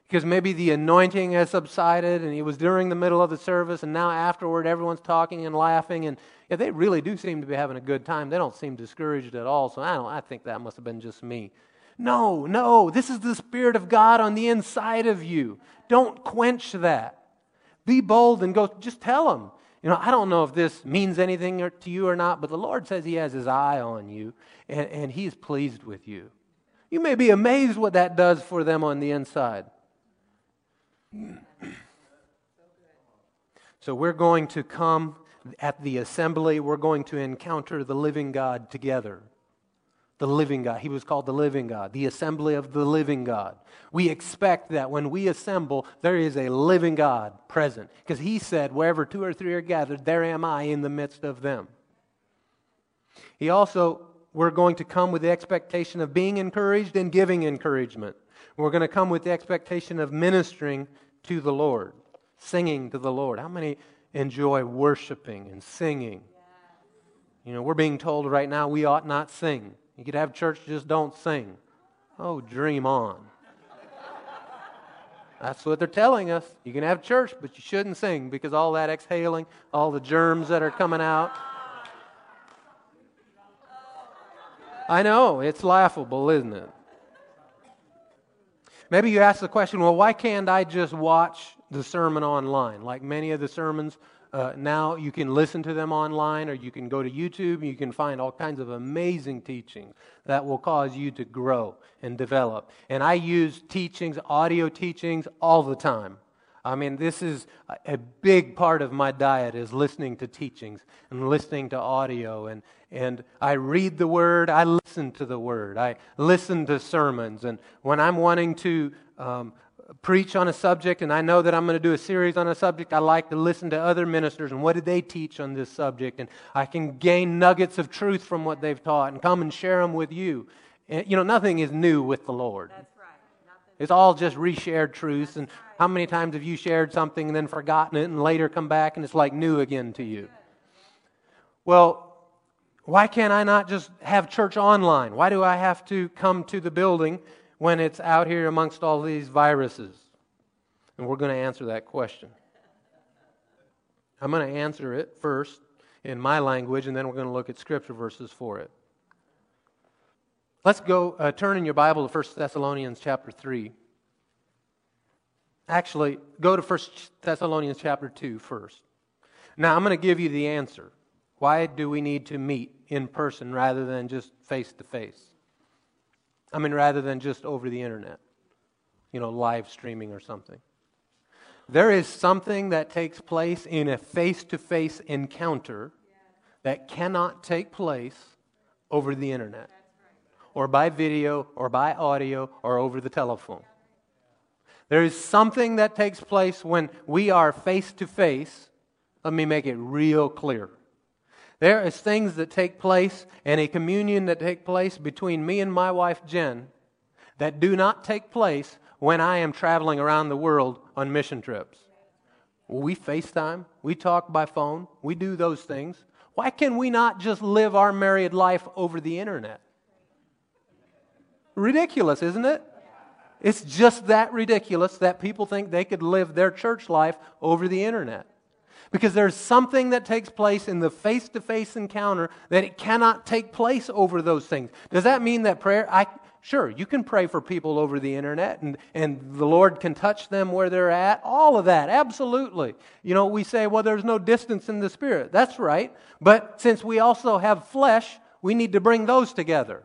because maybe the anointing has subsided and it was during the middle of the service and now afterward everyone's talking and laughing and yeah, they really do seem to be having a good time. They don't seem discouraged at all. So I don't I think that must have been just me. No, no, this is the spirit of God on the inside of you. Don't quench that. Be bold and go just tell them. You know, I don't know if this means anything to you or not, but the Lord says He has His eye on you and, and He's pleased with you. You may be amazed what that does for them on the inside. So we're going to come at the assembly, we're going to encounter the living God together. The living God. He was called the living God, the assembly of the living God. We expect that when we assemble, there is a living God present. Because he said, Wherever two or three are gathered, there am I in the midst of them. He also, we're going to come with the expectation of being encouraged and giving encouragement. We're going to come with the expectation of ministering to the Lord, singing to the Lord. How many enjoy worshiping and singing? You know, we're being told right now we ought not sing. You could have church, just don't sing. Oh, dream on. That's what they're telling us. You can have church, but you shouldn't sing because all that exhaling, all the germs that are coming out. I know, it's laughable, isn't it? Maybe you ask the question, well, why can't I just watch the sermon online? Like many of the sermons, uh, now you can listen to them online or you can go to YouTube you can find all kinds of amazing teachings that will cause you to grow and develop. And I use teachings, audio teachings, all the time. I mean, this is a big part of my diet is listening to teachings and listening to audio. And, and I read the Word, I listen to the Word, I listen to sermons. And when I'm wanting to um, preach on a subject and I know that I'm going to do a series on a subject, I like to listen to other ministers and what did they teach on this subject. And I can gain nuggets of truth from what they've taught and come and share them with you. And, you know, nothing is new with the Lord. It's all just reshared truths. And how many times have you shared something and then forgotten it and later come back and it's like new again to you? Well, why can't I not just have church online? Why do I have to come to the building when it's out here amongst all these viruses? And we're going to answer that question. I'm going to answer it first in my language, and then we're going to look at scripture verses for it. Let's go uh, turn in your Bible to 1 Thessalonians chapter 3. Actually, go to 1 Thessalonians chapter 2 first. Now, I'm going to give you the answer. Why do we need to meet in person rather than just face to face? I mean, rather than just over the internet, you know, live streaming or something. There is something that takes place in a face to face encounter that cannot take place over the internet or by video or by audio or over the telephone. There is something that takes place when we are face to face. Let me make it real clear. There is things that take place and a communion that take place between me and my wife Jen that do not take place when I am traveling around the world on mission trips. We FaceTime, we talk by phone, we do those things. Why can we not just live our married life over the internet? Ridiculous, isn't it? It's just that ridiculous that people think they could live their church life over the internet. Because there's something that takes place in the face to face encounter that it cannot take place over those things. Does that mean that prayer? I, sure, you can pray for people over the internet and, and the Lord can touch them where they're at. All of that, absolutely. You know, we say, well, there's no distance in the Spirit. That's right. But since we also have flesh, we need to bring those together.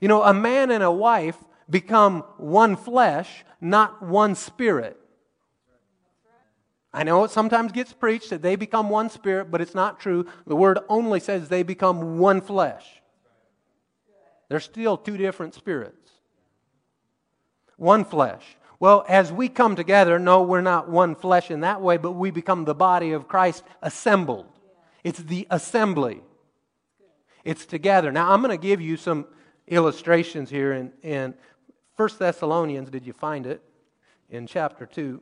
You know, a man and a wife become one flesh, not one spirit. I know it sometimes gets preached that they become one spirit, but it's not true. The word only says they become one flesh. They're still two different spirits. One flesh. Well, as we come together, no, we're not one flesh in that way, but we become the body of Christ assembled. It's the assembly. It's together. Now, I'm going to give you some illustrations here in, in 1 Thessalonians, did you find it? In chapter 2.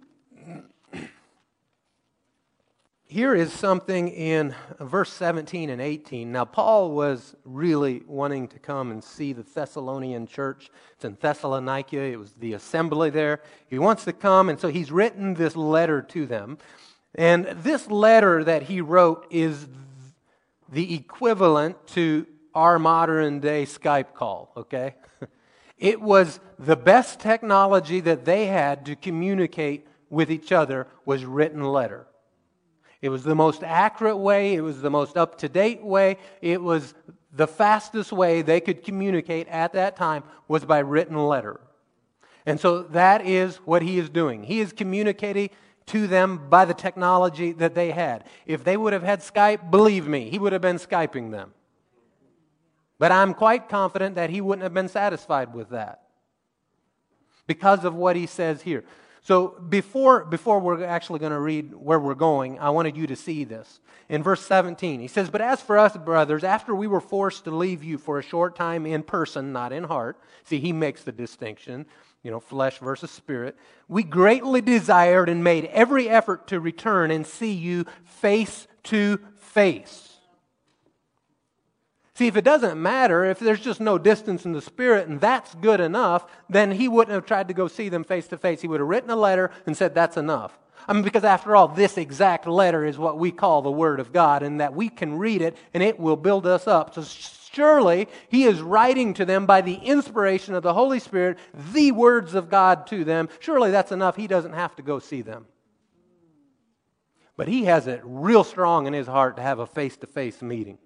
Here is something in verse 17 and 18. Now, Paul was really wanting to come and see the Thessalonian church. It's in Thessalonica, it was the assembly there. He wants to come, and so he's written this letter to them. And this letter that he wrote is the equivalent to our modern day Skype call, okay? <laughs> It was the best technology that they had to communicate with each other was written letter. It was the most accurate way, it was the most up to date way, it was the fastest way they could communicate at that time was by written letter. And so that is what he is doing. He is communicating to them by the technology that they had. If they would have had Skype, believe me, he would have been Skyping them. But I'm quite confident that he wouldn't have been satisfied with that because of what he says here. So before, before we're actually going to read where we're going, I wanted you to see this. In verse 17, he says, But as for us, brothers, after we were forced to leave you for a short time in person, not in heart, see, he makes the distinction, you know, flesh versus spirit, we greatly desired and made every effort to return and see you face to face See, if it doesn't matter, if there's just no distance in the Spirit and that's good enough, then he wouldn't have tried to go see them face to face. He would have written a letter and said, That's enough. I mean, because after all, this exact letter is what we call the Word of God, and that we can read it and it will build us up. So surely he is writing to them by the inspiration of the Holy Spirit the words of God to them. Surely that's enough. He doesn't have to go see them. But he has it real strong in his heart to have a face to face meeting.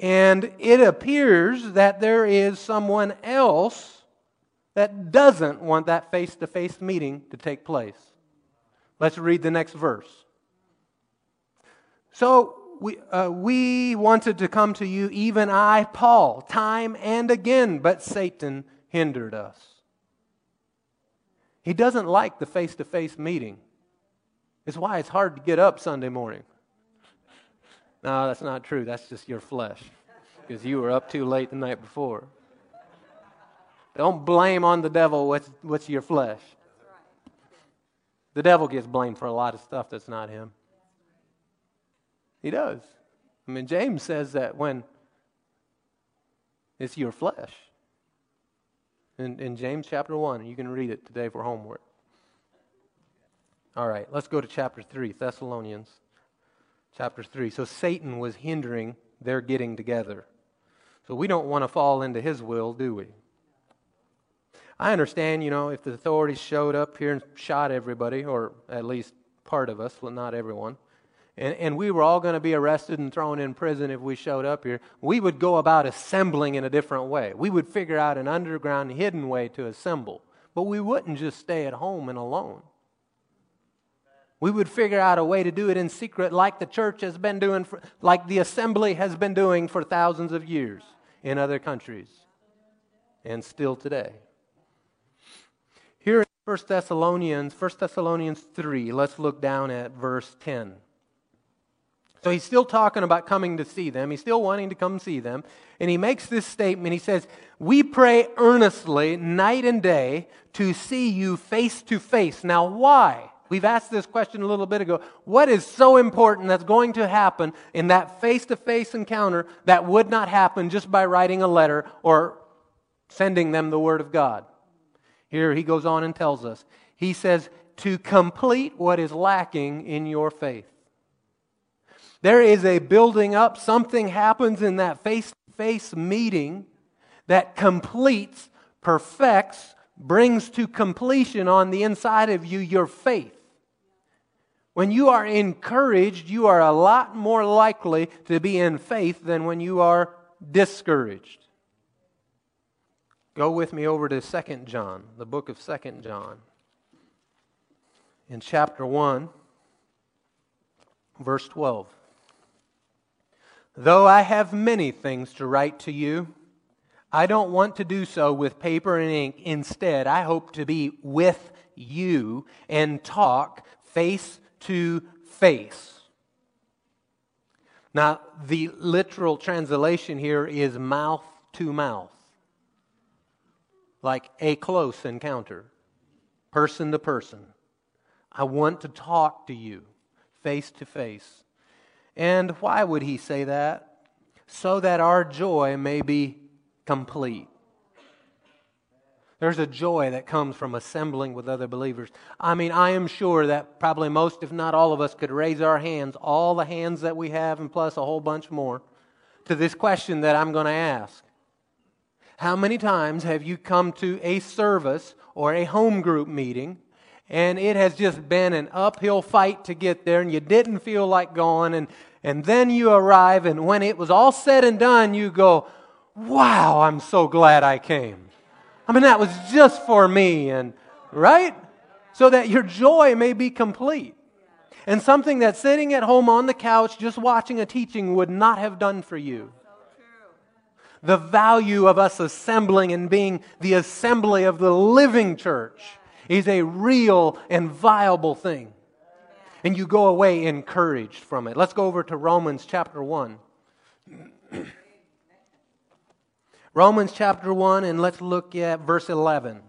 And it appears that there is someone else that doesn't want that face to face meeting to take place. Let's read the next verse. So we, uh, we wanted to come to you, even I, Paul, time and again, but Satan hindered us. He doesn't like the face to face meeting. It's why it's hard to get up Sunday morning. No, that's not true. That's just your flesh because you were up too late the night before. Don't blame on the devil what's, what's your flesh. The devil gets blamed for a lot of stuff that's not him. He does. I mean, James says that when it's your flesh. In, in James chapter 1, you can read it today for homework. All right, let's go to chapter 3, Thessalonians chapter 3. So Satan was hindering their getting together. So we don't want to fall into his will, do we? I understand, you know, if the authorities showed up here and shot everybody, or at least part of us, well, not everyone, and, and we were all going to be arrested and thrown in prison if we showed up here, we would go about assembling in a different way. We would figure out an underground, hidden way to assemble. But we wouldn't just stay at home and alone. We would figure out a way to do it in secret, like the church has been doing, for, like the assembly has been doing for thousands of years in other countries, and still today. Here in 1 Thessalonians, 1 Thessalonians 3, let's look down at verse 10. So he's still talking about coming to see them. He's still wanting to come see them. And he makes this statement. He says, We pray earnestly night and day to see you face to face. Now, why? We've asked this question a little bit ago. What is so important that's going to happen in that face to face encounter that would not happen just by writing a letter or sending them the Word of God? Here he goes on and tells us. He says, to complete what is lacking in your faith. There is a building up, something happens in that face to face meeting that completes, perfects, brings to completion on the inside of you your faith. When you are encouraged, you are a lot more likely to be in faith than when you are discouraged. Go with me over to 2 John, the book of 2 John. In chapter 1, verse 12. Though I have many things to write to you, I don't want to do so with paper and ink. Instead, I hope to be with you and talk face to face. Now, the literal translation here is mouth to mouth, like a close encounter, person to person. I want to talk to you face to face. And why would he say that? So that our joy may be complete. There's a joy that comes from assembling with other believers. I mean, I am sure that probably most, if not all of us, could raise our hands, all the hands that we have, and plus a whole bunch more, to this question that I'm going to ask. How many times have you come to a service or a home group meeting and it has just been an uphill fight to get there, and you didn't feel like going, and, and then you arrive, and when it was all said and done, you go, Wow, I'm so glad I came. I mean, that was just for me, and right? So that your joy may be complete. And something that sitting at home on the couch just watching a teaching would not have done for you. The value of us assembling and being the assembly of the living church is a real and viable thing. And you go away encouraged from it. Let's go over to Romans chapter 1. <clears throat> Romans chapter 1, and let's look at verse 11.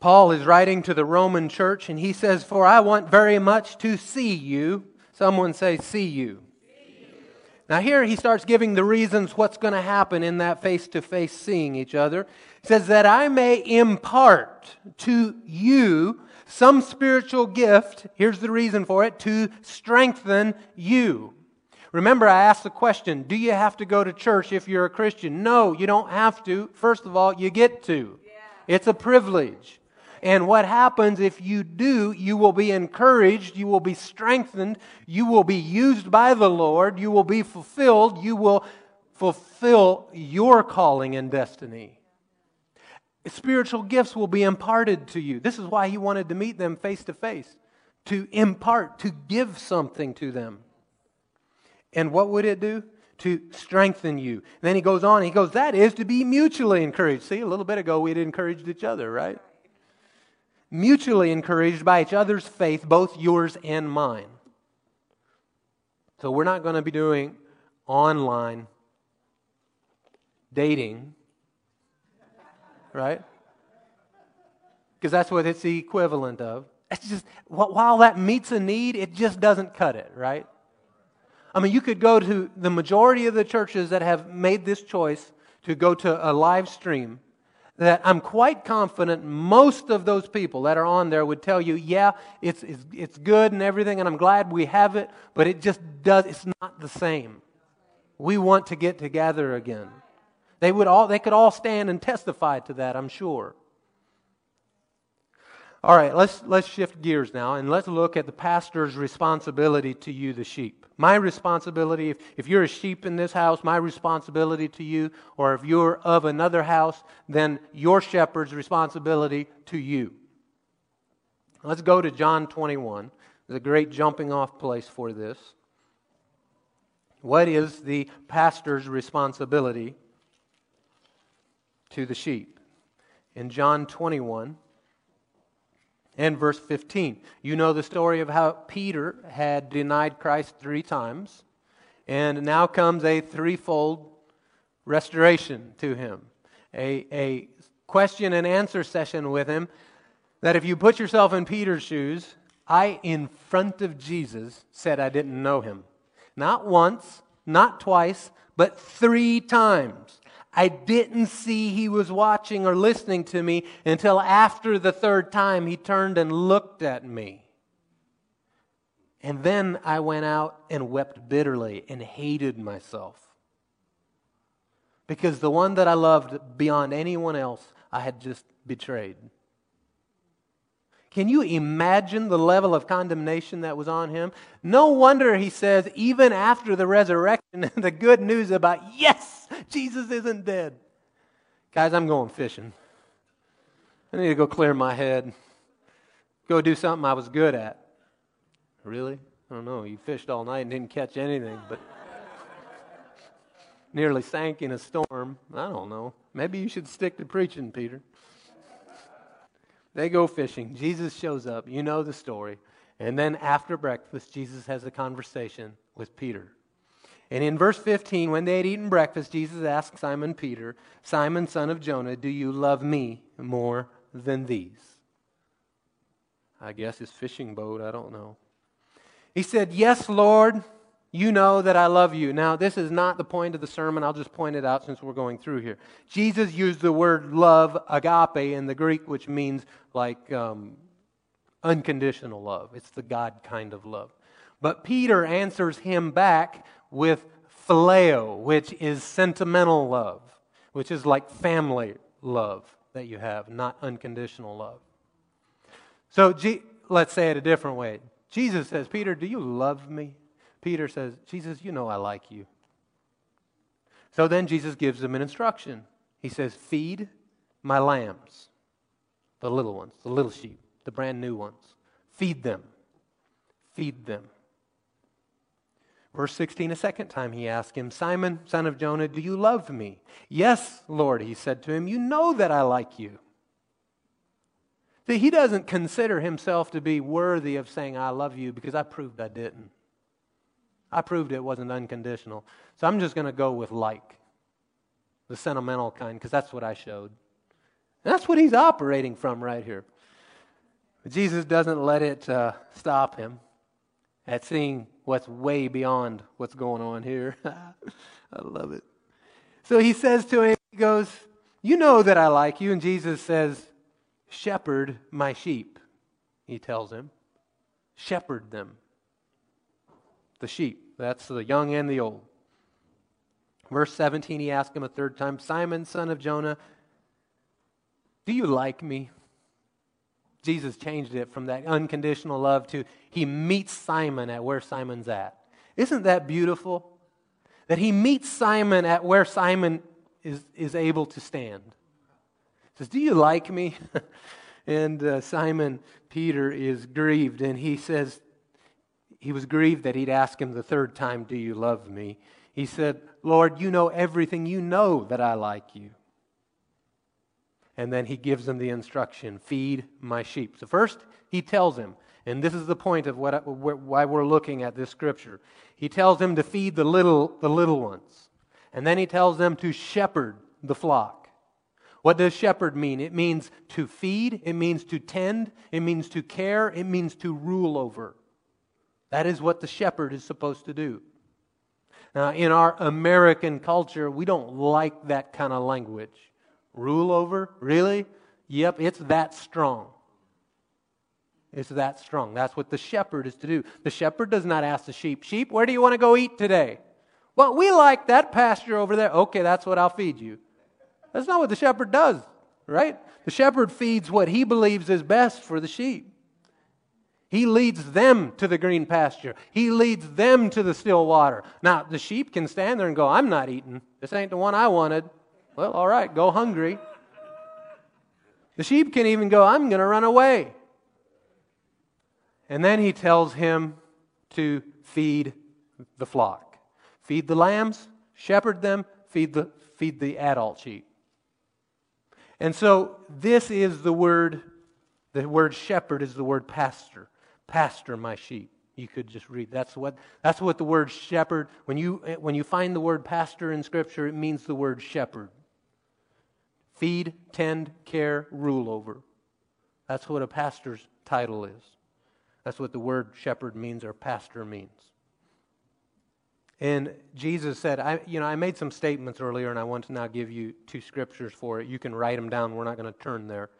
Paul is writing to the Roman church, and he says, For I want very much to see you. Someone say, See you. Now, here he starts giving the reasons what's going to happen in that face to face seeing each other. He says, That I may impart to you some spiritual gift, here's the reason for it, to strengthen you. Remember, I asked the question Do you have to go to church if you're a Christian? No, you don't have to. First of all, you get to. It's a privilege. And what happens if you do, you will be encouraged, you will be strengthened, you will be used by the Lord, you will be fulfilled, you will fulfill your calling and destiny. Spiritual gifts will be imparted to you. This is why he wanted to meet them face to face, to impart, to give something to them. And what would it do? To strengthen you. And then he goes on, he goes, that is to be mutually encouraged. See, a little bit ago we'd encouraged each other, right? mutually encouraged by each other's faith, both yours and mine. So we're not going to be doing online dating, right? Because that's what it's the equivalent of. It's just, while that meets a need, it just doesn't cut it, right? I mean, you could go to the majority of the churches that have made this choice to go to a live stream that I'm quite confident most of those people that are on there would tell you, yeah, it's, it's, it's good and everything, and I'm glad we have it, but it just does, it's not the same. We want to get together again. They, would all, they could all stand and testify to that, I'm sure. All right, let's, let's shift gears now and let's look at the pastor's responsibility to you, the sheep. My responsibility, if, if you're a sheep in this house, my responsibility to you, or if you're of another house, then your shepherd's responsibility to you. Let's go to John 21. It's a great jumping off place for this. What is the pastor's responsibility to the sheep? In John 21, and verse 15. You know the story of how Peter had denied Christ three times, and now comes a threefold restoration to him. A, a question and answer session with him that if you put yourself in Peter's shoes, I, in front of Jesus, said I didn't know him. Not once, not twice, but three times. I didn't see he was watching or listening to me until after the third time he turned and looked at me. And then I went out and wept bitterly and hated myself. Because the one that I loved beyond anyone else, I had just betrayed. Can you imagine the level of condemnation that was on him? No wonder he says, even after the resurrection, <laughs> the good news about, yes, Jesus isn't dead. Guys, I'm going fishing. I need to go clear my head, go do something I was good at. Really? I don't know. You fished all night and didn't catch anything, but <laughs> nearly sank in a storm. I don't know. Maybe you should stick to preaching, Peter. They go fishing. Jesus shows up. You know the story. And then after breakfast, Jesus has a conversation with Peter. And in verse 15, when they had eaten breakfast, Jesus asked Simon Peter, Simon, son of Jonah, do you love me more than these? I guess his fishing boat, I don't know. He said, Yes, Lord, you know that I love you. Now, this is not the point of the sermon. I'll just point it out since we're going through here. Jesus used the word love, agape, in the Greek, which means like um, unconditional love. It's the God kind of love. But Peter answers him back with phileo, which is sentimental love, which is like family love that you have, not unconditional love. So G- let's say it a different way. Jesus says, Peter, do you love me? Peter says, Jesus, you know I like you. So then Jesus gives him an instruction. He says, Feed my lambs, the little ones, the little sheep, the brand new ones. Feed them. Feed them. Verse 16, a second time he asked him, Simon, son of Jonah, do you love me? Yes, Lord, he said to him, You know that I like you. See, he doesn't consider himself to be worthy of saying, I love you, because I proved I didn't. I proved it wasn't unconditional. So I'm just going to go with like, the sentimental kind, because that's what I showed. And that's what he's operating from right here. But Jesus doesn't let it uh, stop him at seeing what's way beyond what's going on here. <laughs> I love it. So he says to him, he goes, You know that I like you. And Jesus says, Shepherd my sheep, he tells him. Shepherd them the sheep. That's the young and the old. Verse 17, he asked him a third time, Simon, son of Jonah, do you like me? Jesus changed it from that unconditional love to he meets Simon at where Simon's at. Isn't that beautiful? That he meets Simon at where Simon is, is able to stand. He says, Do you like me? <laughs> and uh, Simon Peter is grieved and he says, he was grieved that he'd ask him the third time, Do you love me? He said, Lord, you know everything. You know that I like you. And then he gives him the instruction feed my sheep. So, first, he tells him, and this is the point of what, why we're looking at this scripture. He tells him to feed the little, the little ones. And then he tells them to shepherd the flock. What does shepherd mean? It means to feed, it means to tend, it means to care, it means to rule over. That is what the shepherd is supposed to do. Now, in our American culture, we don't like that kind of language. Rule over? Really? Yep, it's that strong. It's that strong. That's what the shepherd is to do. The shepherd does not ask the sheep, Sheep, where do you want to go eat today? Well, we like that pasture over there. Okay, that's what I'll feed you. That's not what the shepherd does, right? The shepherd feeds what he believes is best for the sheep. He leads them to the green pasture. He leads them to the still water. Now, the sheep can stand there and go, I'm not eating. This ain't the one I wanted. Well, all right, go hungry. The sheep can even go, I'm going to run away. And then he tells him to feed the flock. Feed the lambs, shepherd them, feed the, feed the adult sheep. And so this is the word, the word shepherd is the word pastor pastor my sheep. You could just read. That's what, that's what the word shepherd, when you, when you find the word pastor in Scripture, it means the word shepherd. Feed, tend, care, rule over. That's what a pastor's title is. That's what the word shepherd means or pastor means. And Jesus said, I, you know, I made some statements earlier, and I want to now give you two scriptures for it. You can write them down. We're not going to turn there.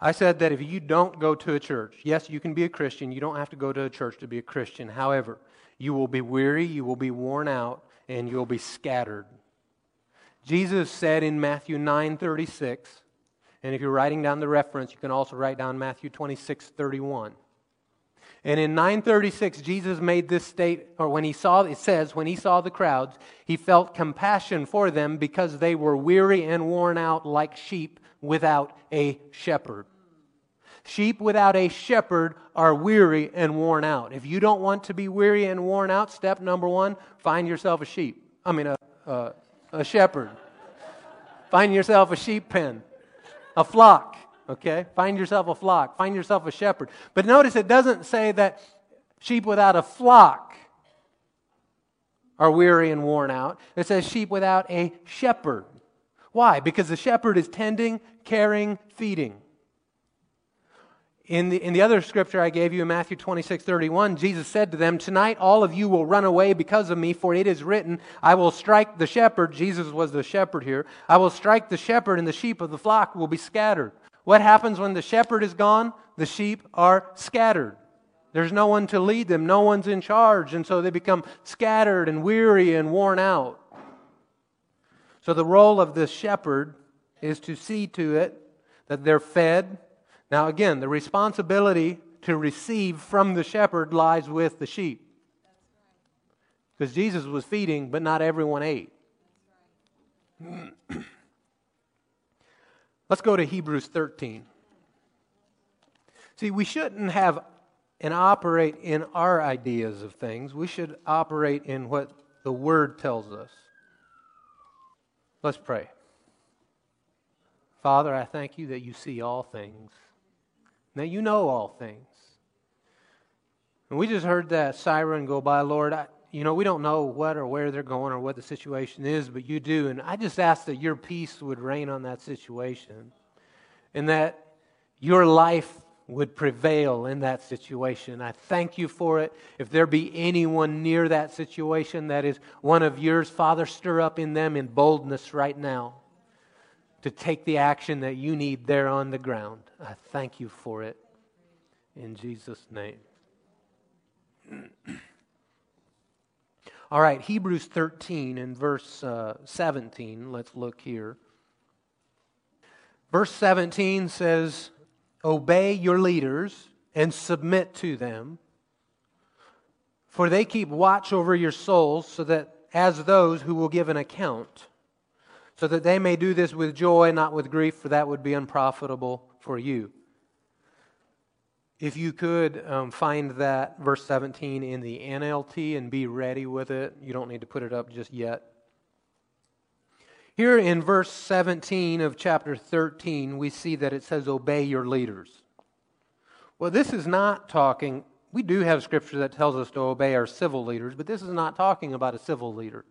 I said that if you don't go to a church, yes, you can be a Christian. You don't have to go to a church to be a Christian. However, you will be weary, you will be worn out, and you'll be scattered. Jesus said in Matthew 9 36, and if you're writing down the reference, you can also write down Matthew 26 31. And in 936, Jesus made this state, or when he saw, it says, when he saw the crowds, he felt compassion for them because they were weary and worn out like sheep without a shepherd. Sheep without a shepherd are weary and worn out. If you don't want to be weary and worn out, step number one, find yourself a sheep. I mean, a, a, a shepherd. find yourself a sheep pen, a flock. Okay? Find yourself a flock, find yourself a shepherd. But notice it doesn't say that sheep without a flock are weary and worn out. It says sheep without a shepherd. Why? Because the shepherd is tending, caring, feeding. In the, in the other scripture I gave you in Matthew 26, 31, Jesus said to them, Tonight all of you will run away because of me, for it is written, I will strike the shepherd. Jesus was the shepherd here. I will strike the shepherd, and the sheep of the flock will be scattered. What happens when the shepherd is gone? The sheep are scattered. There's no one to lead them, no one's in charge, and so they become scattered and weary and worn out. So the role of the shepherd is to see to it that they're fed. Now, again, the responsibility to receive from the shepherd lies with the sheep. Because Jesus was feeding, but not everyone ate. <clears throat> Let's go to Hebrews 13. See, we shouldn't have and operate in our ideas of things. We should operate in what the Word tells us. Let's pray. Father, I thank you that you see all things. Now you know all things. And we just heard that siren go by, Lord. I, you know, we don't know what or where they're going or what the situation is, but you do. And I just ask that your peace would reign on that situation and that your life would prevail in that situation. I thank you for it. If there be anyone near that situation that is one of yours, Father, stir up in them in boldness right now to take the action that you need there on the ground. I thank you for it in Jesus' name. <clears throat> All right, Hebrews 13 and verse uh, 17. Let's look here. Verse 17 says, Obey your leaders and submit to them, for they keep watch over your souls, so that as those who will give an account, so that they may do this with joy, not with grief, for that would be unprofitable for you. If you could um, find that verse 17 in the NLT and be ready with it, you don't need to put it up just yet. Here in verse 17 of chapter 13, we see that it says, Obey your leaders. Well, this is not talking, we do have scripture that tells us to obey our civil leaders, but this is not talking about a civil leader.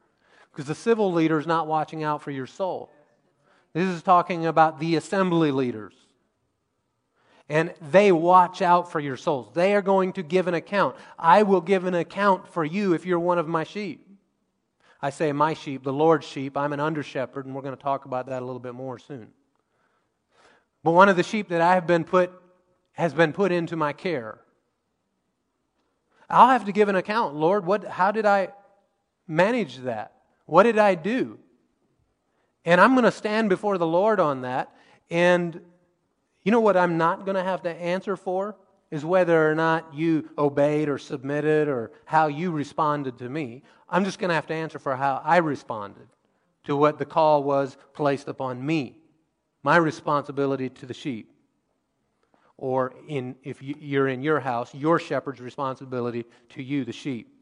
Because the civil leader is not watching out for your soul. This is talking about the assembly leaders and they watch out for your souls. They are going to give an account. I will give an account for you if you're one of my sheep. I say my sheep, the Lord's sheep. I'm an under shepherd, and we're going to talk about that a little bit more soon. But one of the sheep that I have been put has been put into my care. I'll have to give an account, Lord. What, how did I manage that? What did I do? And I'm going to stand before the Lord on that. And you know what I'm not going to have to answer for? Is whether or not you obeyed or submitted or how you responded to me. I'm just going to have to answer for how I responded to what the call was placed upon me. My responsibility to the sheep. Or in, if you're in your house, your shepherd's responsibility to you, the sheep.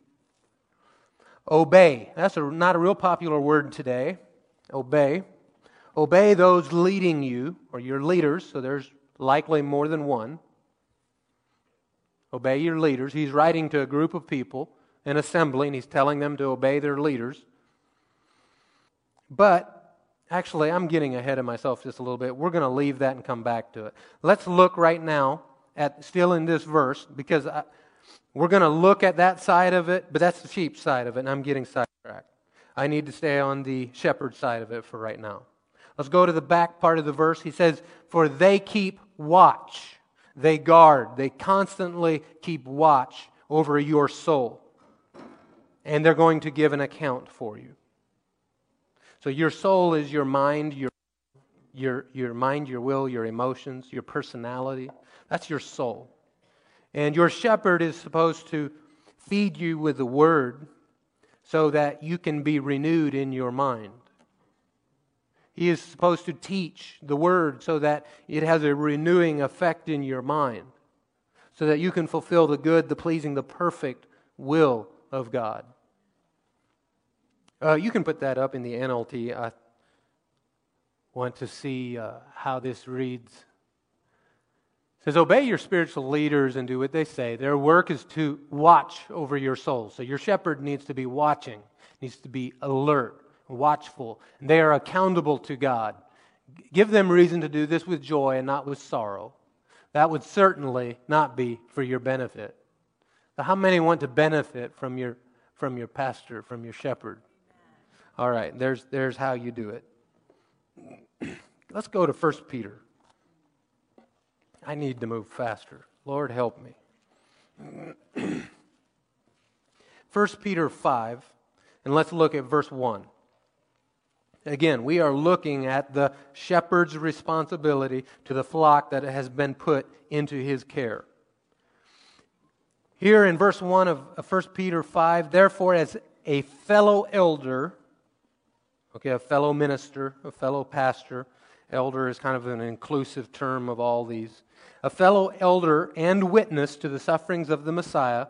Obey. That's a, not a real popular word today. Obey. Obey those leading you, or your leaders, so there's likely more than one. Obey your leaders. He's writing to a group of people, an assembly, and he's telling them to obey their leaders. But actually, I'm getting ahead of myself just a little bit. We're going to leave that and come back to it. Let's look right now at still in this verse because I, We're going to look at that side of it, but that's the sheep side of it, and I'm getting sidetracked. I need to stay on the shepherd side of it for right now. Let's go to the back part of the verse. He says, For they keep watch, they guard, they constantly keep watch over your soul, and they're going to give an account for you. So your soul is your mind, your, your, your mind, your will, your emotions, your personality. That's your soul. And your shepherd is supposed to feed you with the word so that you can be renewed in your mind. He is supposed to teach the word so that it has a renewing effect in your mind, so that you can fulfill the good, the pleasing, the perfect will of God. Uh, you can put that up in the NLT. I want to see uh, how this reads. Says, Obey your spiritual leaders and do what they say. Their work is to watch over your soul. So your shepherd needs to be watching, needs to be alert, watchful. And they are accountable to God. Give them reason to do this with joy and not with sorrow. That would certainly not be for your benefit. So how many want to benefit from your, from your pastor, from your shepherd? All right, there's, there's how you do it. <clears throat> Let's go to 1 Peter. I need to move faster. Lord, help me. <clears throat> 1 Peter 5, and let's look at verse 1. Again, we are looking at the shepherd's responsibility to the flock that has been put into his care. Here in verse 1 of 1 Peter 5, therefore, as a fellow elder, Okay, a fellow minister, a fellow pastor. Elder is kind of an inclusive term of all these. A fellow elder and witness to the sufferings of the Messiah,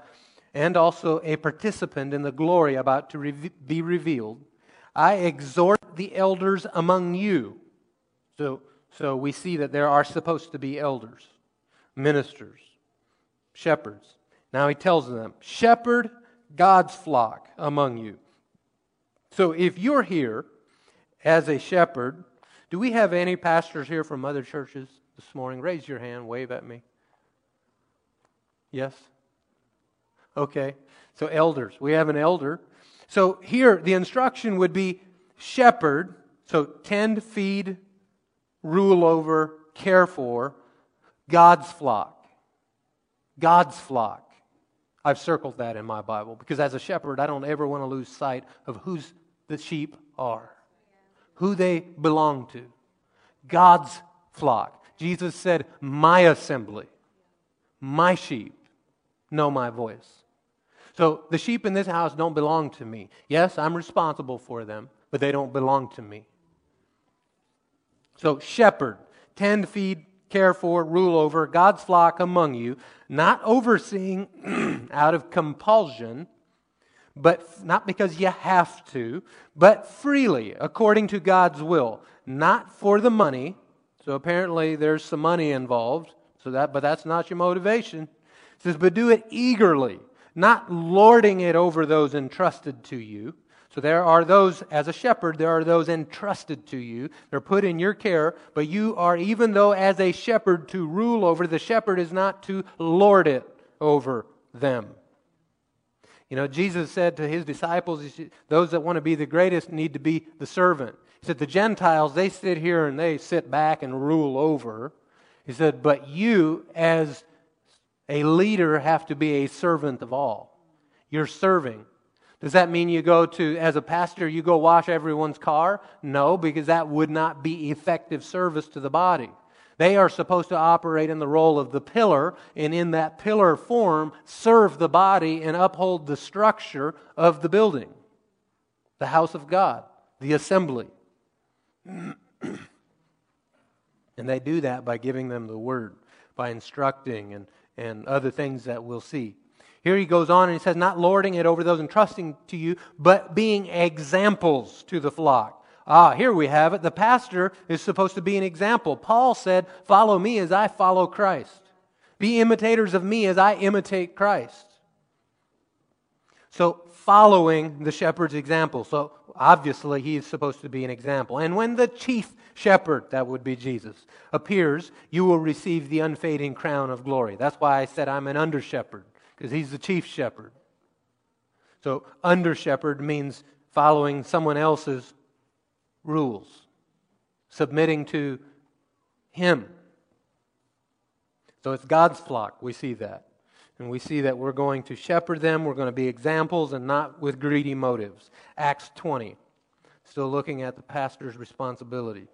and also a participant in the glory about to re- be revealed. I exhort the elders among you. So, so we see that there are supposed to be elders, ministers, shepherds. Now he tells them, Shepherd God's flock among you so if you're here as a shepherd, do we have any pastors here from other churches this morning? Raise your hand, wave at me. Yes? Okay. So, elders. We have an elder. So, here the instruction would be shepherd. So, tend, feed, rule over, care for God's flock. God's flock. I've circled that in my Bible because as a shepherd, I don't ever want to lose sight of whose the sheep are, who they belong to. God's flock. Jesus said, My assembly, my sheep know my voice. So the sheep in this house don't belong to me. Yes, I'm responsible for them, but they don't belong to me. So, shepherd, tend, feed, care for, rule over God's flock among you, not overseeing <clears throat> out of compulsion, but not because you have to, but freely, according to God's will, not for the money. So apparently there's some money involved, so that but that's not your motivation. It says, but do it eagerly, not lording it over those entrusted to you. So there are those, as a shepherd, there are those entrusted to you. They're put in your care, but you are, even though as a shepherd to rule over, the shepherd is not to lord it over them. You know, Jesus said to his disciples, those that want to be the greatest need to be the servant. He said, the Gentiles, they sit here and they sit back and rule over. He said, but you, as a leader, have to be a servant of all. You're serving. Does that mean you go to, as a pastor, you go wash everyone's car? No, because that would not be effective service to the body. They are supposed to operate in the role of the pillar, and in that pillar form, serve the body and uphold the structure of the building, the house of God, the assembly. And they do that by giving them the word, by instructing and, and other things that we'll see. Here he goes on and he says, Not lording it over those entrusting to you, but being examples to the flock. Ah, here we have it. The pastor is supposed to be an example. Paul said, Follow me as I follow Christ. Be imitators of me as I imitate Christ. So, following the shepherd's example. So, obviously, he is supposed to be an example. And when the chief shepherd, that would be Jesus, appears, you will receive the unfading crown of glory. That's why I said I'm an under shepherd because he's the chief shepherd. So, under shepherd means following someone else's rules, submitting to him. So, it's God's flock. We see that. And we see that we're going to shepherd them, we're going to be examples and not with greedy motives. Acts 20. Still looking at the pastor's responsibility.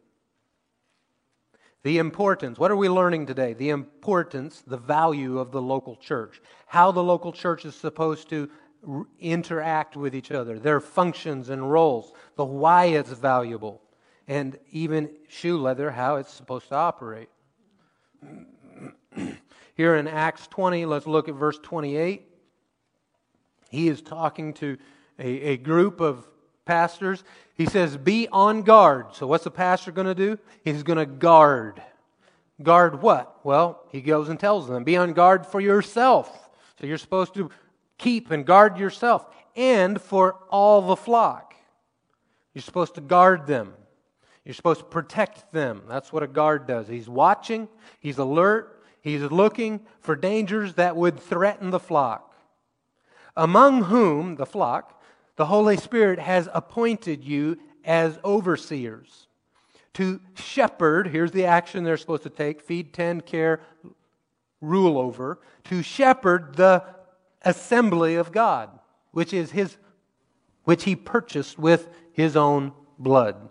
The importance, what are we learning today? The importance, the value of the local church. How the local church is supposed to interact with each other, their functions and roles, the why it's valuable, and even shoe leather, how it's supposed to operate. <clears throat> Here in Acts 20, let's look at verse 28. He is talking to a, a group of pastors. He says, Be on guard. So, what's the pastor going to do? He's going to guard. Guard what? Well, he goes and tells them, Be on guard for yourself. So, you're supposed to keep and guard yourself and for all the flock. You're supposed to guard them. You're supposed to protect them. That's what a guard does. He's watching, he's alert, He's looking for dangers that would threaten the flock, among whom, the flock, the Holy Spirit has appointed you as overseers to shepherd. Here's the action they're supposed to take feed, tend, care, rule over. To shepherd the assembly of God, which is his, which he purchased with his own blood.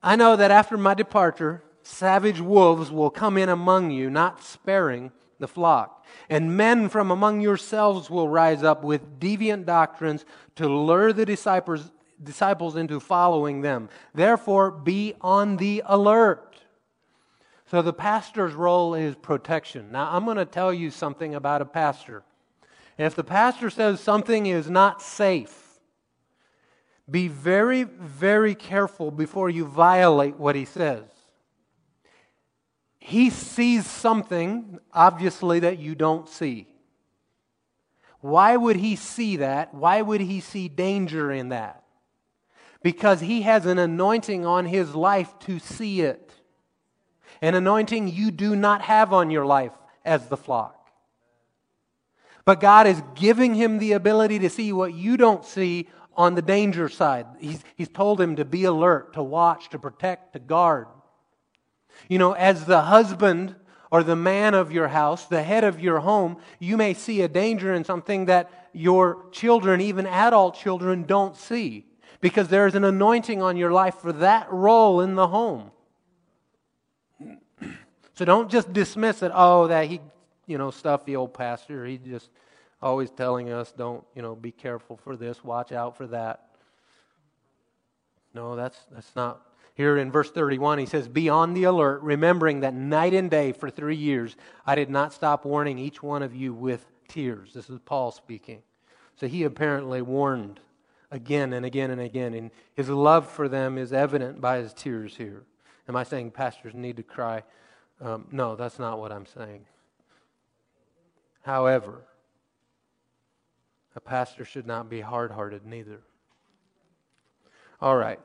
I know that after my departure, savage wolves will come in among you, not sparing the flock. And men from among yourselves will rise up with deviant doctrines to lure the disciples, disciples into following them. Therefore, be on the alert. So, the pastor's role is protection. Now, I'm going to tell you something about a pastor. If the pastor says something is not safe, be very, very careful before you violate what he says he sees something, obviously, that you don't see. Why would he see that? Why would he see danger in that? Because he has an anointing on his life to see it. An anointing you do not have on your life as the flock. But God is giving him the ability to see what you don't see on the danger side. He's, he's told him to be alert, to watch, to protect, to guard. You know, as the husband or the man of your house, the head of your home, you may see a danger in something that your children, even adult children, don't see because there's an anointing on your life for that role in the home. <clears throat> So don't just dismiss it, oh, that he, you know, stuffy old pastor. He just always telling us, don't, you know, be careful for this, watch out for that. No, that's, that's not here in verse 31, he says, Be on the alert, remembering that night and day for three years I did not stop warning each one of you with tears. This is Paul speaking. So he apparently warned again and again and again, and his love for them is evident by his tears here. Am I saying pastors need to cry? Um, no, that's not what I'm saying. However, a pastor should not be hard hearted neither. All right.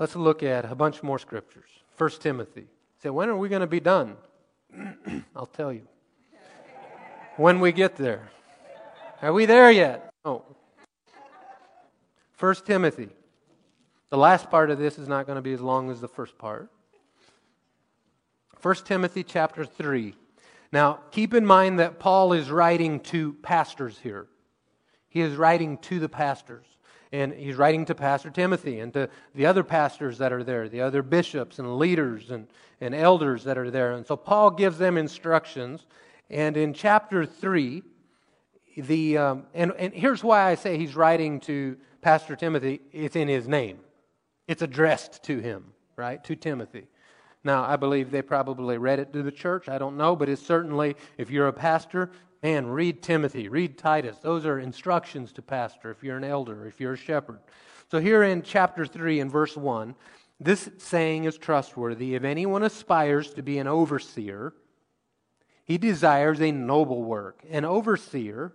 Let's look at a bunch more scriptures. 1 Timothy. Say, when are we going to be done? <clears throat> I'll tell you. when we get there. Are we there yet? Oh. 1 Timothy. The last part of this is not going to be as long as the first part. 1 Timothy chapter 3. Now, keep in mind that Paul is writing to pastors here. He is writing to the pastors. And he's writing to Pastor Timothy and to the other pastors that are there, the other bishops and leaders and, and elders that are there. And so Paul gives them instructions. And in chapter 3, the, um, and, and here's why I say he's writing to Pastor Timothy it's in his name, it's addressed to him, right? To Timothy. Now, I believe they probably read it to the church. I don't know, but it's certainly, if you're a pastor, Man, read Timothy, read Titus. Those are instructions to pastor if you're an elder, if you're a shepherd. So, here in chapter 3 and verse 1, this saying is trustworthy. If anyone aspires to be an overseer, he desires a noble work. An overseer,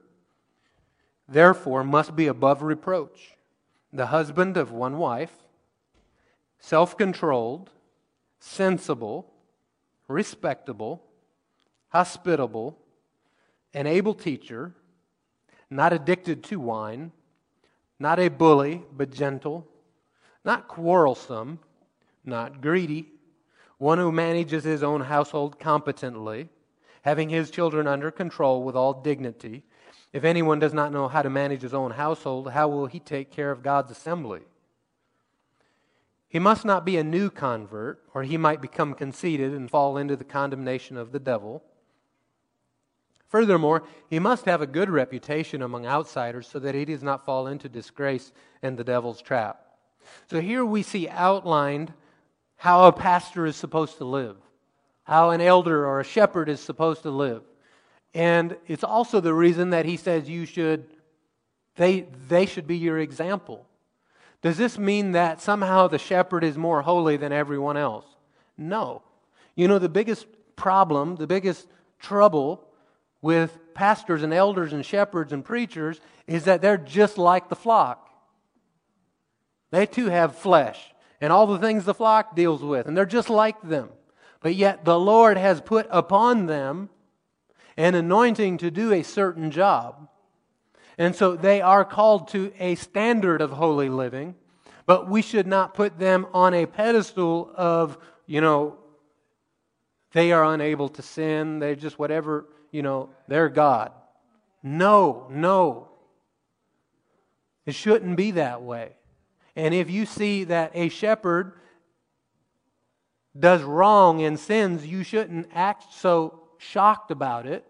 therefore, must be above reproach, the husband of one wife, self controlled, sensible, respectable, hospitable an able teacher, not addicted to wine, not a bully, but gentle, not quarrelsome, not greedy, one who manages his own household competently, having his children under control with all dignity. If anyone does not know how to manage his own household, how will he take care of God's assembly? He must not be a new convert, or he might become conceited and fall into the condemnation of the devil. Furthermore, he must have a good reputation among outsiders so that he does not fall into disgrace and the devil's trap. So here we see outlined how a pastor is supposed to live, how an elder or a shepherd is supposed to live. And it's also the reason that he says you should, they, they should be your example. Does this mean that somehow the shepherd is more holy than everyone else? No. You know, the biggest problem, the biggest trouble with pastors and elders and shepherds and preachers is that they're just like the flock. They too have flesh and all the things the flock deals with, and they're just like them. But yet the Lord has put upon them an anointing to do a certain job. And so they are called to a standard of holy living, but we should not put them on a pedestal of, you know, they are unable to sin, they're just whatever you know, they're God. No, no. It shouldn't be that way. And if you see that a shepherd does wrong and sins, you shouldn't act so shocked about it.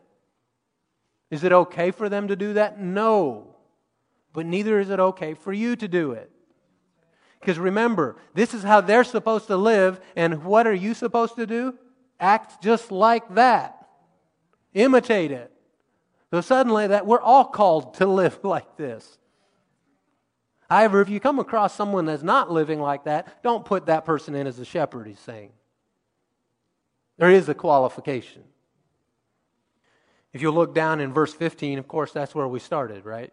Is it okay for them to do that? No. But neither is it okay for you to do it. Because remember, this is how they're supposed to live, and what are you supposed to do? Act just like that. Imitate it. So suddenly that we're all called to live <laughs> like this. However, if you come across someone that's not living like that, don't put that person in as a shepherd, he's saying. There is a qualification. If you look down in verse 15, of course, that's where we started, right?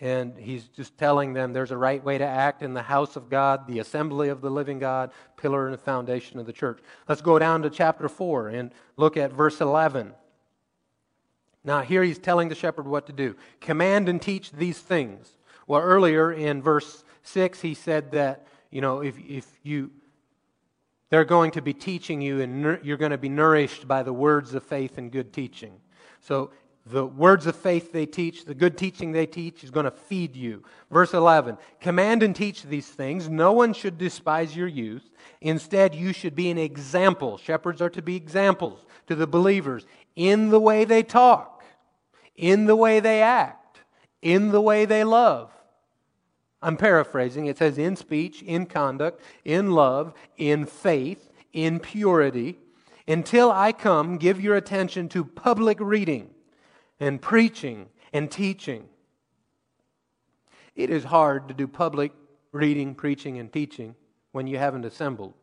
And he's just telling them there's a right way to act in the house of God, the assembly of the living God, pillar and foundation of the church. Let's go down to chapter 4 and look at verse 11. Now, here he's telling the shepherd what to do command and teach these things. Well, earlier in verse 6, he said that, you know, if, if you, they're going to be teaching you and you're going to be nourished by the words of faith and good teaching. So, the words of faith they teach, the good teaching they teach, is going to feed you. Verse 11 Command and teach these things. No one should despise your youth. Instead, you should be an example. Shepherds are to be examples to the believers in the way they talk, in the way they act, in the way they love. I'm paraphrasing. It says in speech, in conduct, in love, in faith, in purity. Until I come, give your attention to public reading and preaching and teaching. It is hard to do public reading, preaching, and teaching when you haven't assembled.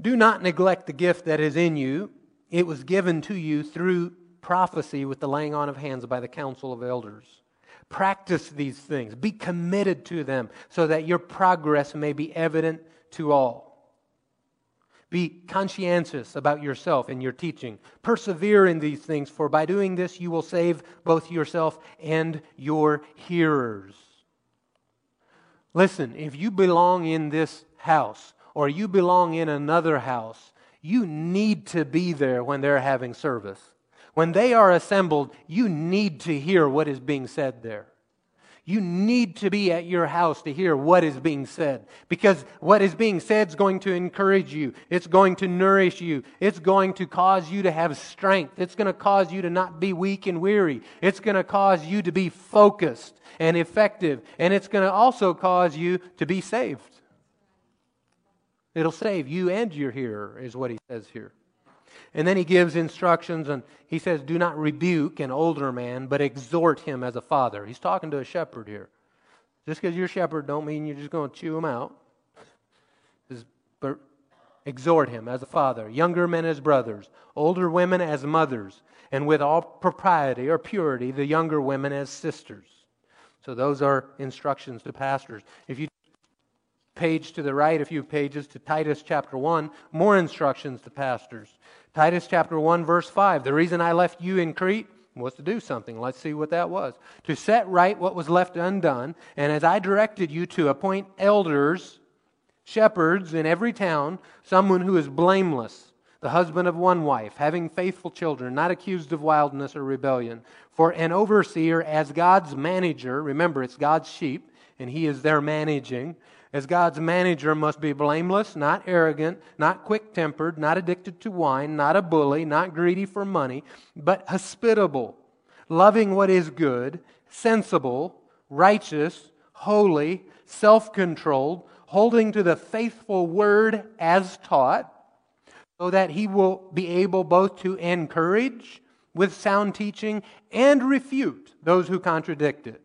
Do not neglect the gift that is in you it was given to you through prophecy with the laying on of hands by the council of elders. Practice these things, be committed to them so that your progress may be evident to all. Be conscientious about yourself and your teaching. Persevere in these things, for by doing this you will save both yourself and your hearers. Listen, if you belong in this house or you belong in another house, you need to be there when they're having service. When they are assembled, you need to hear what is being said there. You need to be at your house to hear what is being said because what is being said is going to encourage you. It's going to nourish you. It's going to cause you to have strength. It's going to cause you to not be weak and weary. It's going to cause you to be focused and effective. And it's going to also cause you to be saved. It'll save you and your hearer, is what he says here. And then he gives instructions, and he says, Do not rebuke an older man, but exhort him as a father. He's talking to a shepherd here. Just because you're a shepherd don't mean you're just going to chew him out. <laughs> But exhort him as a father, younger men as brothers, older women as mothers, and with all propriety or purity, the younger women as sisters. So those are instructions to pastors. If you page to the right, a few pages to Titus chapter 1, more instructions to pastors. Titus chapter 1, verse 5. The reason I left you in Crete was to do something. Let's see what that was. To set right what was left undone, and as I directed you to appoint elders, shepherds in every town, someone who is blameless, the husband of one wife, having faithful children, not accused of wildness or rebellion. For an overseer as God's manager, remember it's God's sheep, and he is there managing. As God's manager must be blameless, not arrogant, not quick tempered, not addicted to wine, not a bully, not greedy for money, but hospitable, loving what is good, sensible, righteous, holy, self controlled, holding to the faithful word as taught, so that he will be able both to encourage with sound teaching and refute those who contradict it.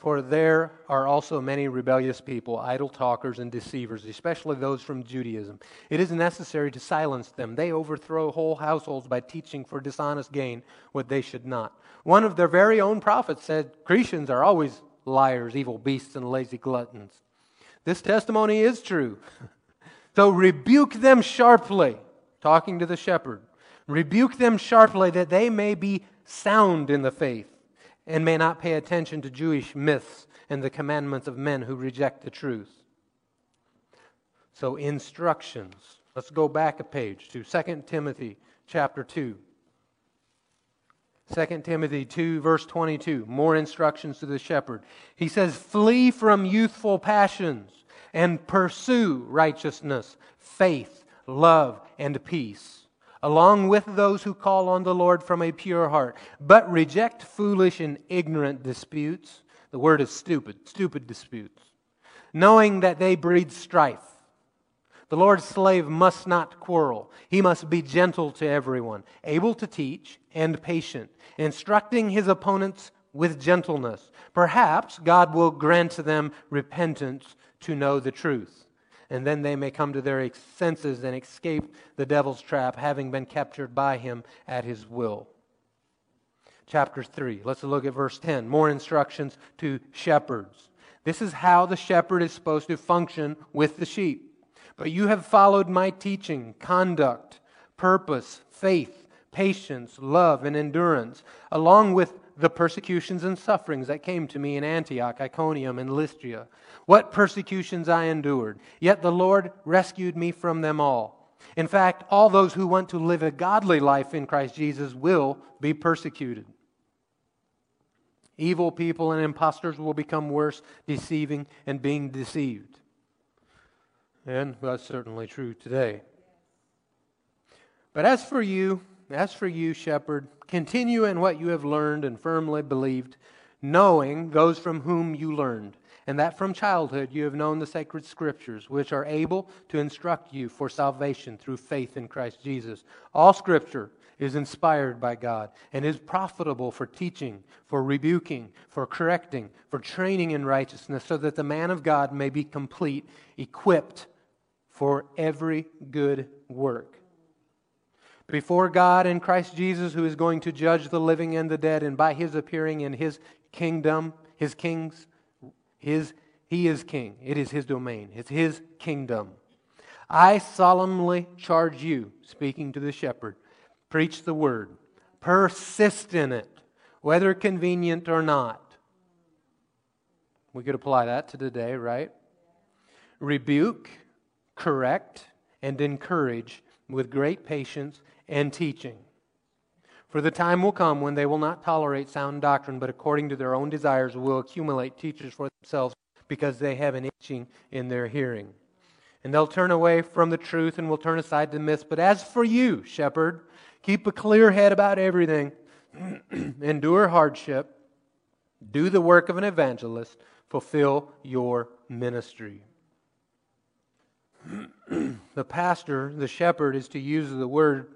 For there are also many rebellious people, idle talkers and deceivers, especially those from Judaism. It is necessary to silence them. They overthrow whole households by teaching for dishonest gain what they should not. One of their very own prophets said Cretans are always liars, evil beasts, and lazy gluttons. This testimony is true. <laughs> so rebuke them sharply, talking to the shepherd. Rebuke them sharply that they may be sound in the faith and may not pay attention to Jewish myths and the commandments of men who reject the truth. So, instructions. Let's go back a page to 2 Timothy chapter 2. 2 Timothy 2, verse 22. More instructions to the shepherd. He says, Flee from youthful passions and pursue righteousness, faith, love, and peace along with those who call on the Lord from a pure heart, but reject foolish and ignorant disputes. The word is stupid, stupid disputes, knowing that they breed strife. The Lord's slave must not quarrel. He must be gentle to everyone, able to teach, and patient, instructing his opponents with gentleness. Perhaps God will grant them repentance to know the truth and then they may come to their senses and escape the devil's trap, having been captured by him at his will. Chapter 3. Let's look at verse 10. More instructions to shepherds. This is how the shepherd is supposed to function with the sheep. But you have followed my teaching, conduct, purpose, faith, patience, love, and endurance, along with the persecutions and sufferings that came to me in Antioch, Iconium, and Lystra. What persecutions I endured. Yet the Lord rescued me from them all. In fact, all those who want to live a godly life in Christ Jesus will be persecuted. Evil people and impostors will become worse, deceiving and being deceived. And that's certainly true today. But as for you, as for you, shepherd, continue in what you have learned and firmly believed, knowing those from whom you learned, and that from childhood you have known the sacred scriptures, which are able to instruct you for salvation through faith in Christ Jesus. All scripture is inspired by God and is profitable for teaching, for rebuking, for correcting, for training in righteousness, so that the man of God may be complete, equipped for every good work before God and Christ Jesus, who is going to judge the living and the dead, and by his appearing in his kingdom, his kings, his, he is king. It is his domain, it's his kingdom. I solemnly charge you, speaking to the shepherd, preach the word, persist in it, whether convenient or not. We could apply that to today, right? Rebuke, correct, and encourage with great patience and teaching. For the time will come when they will not tolerate sound doctrine, but according to their own desires will accumulate teachers for themselves because they have an itching in their hearing. And they'll turn away from the truth and will turn aside to myths. But as for you, shepherd, keep a clear head about everything, <clears throat> endure hardship, do the work of an evangelist, fulfill your ministry. <clears throat> the pastor, the shepherd, is to use the word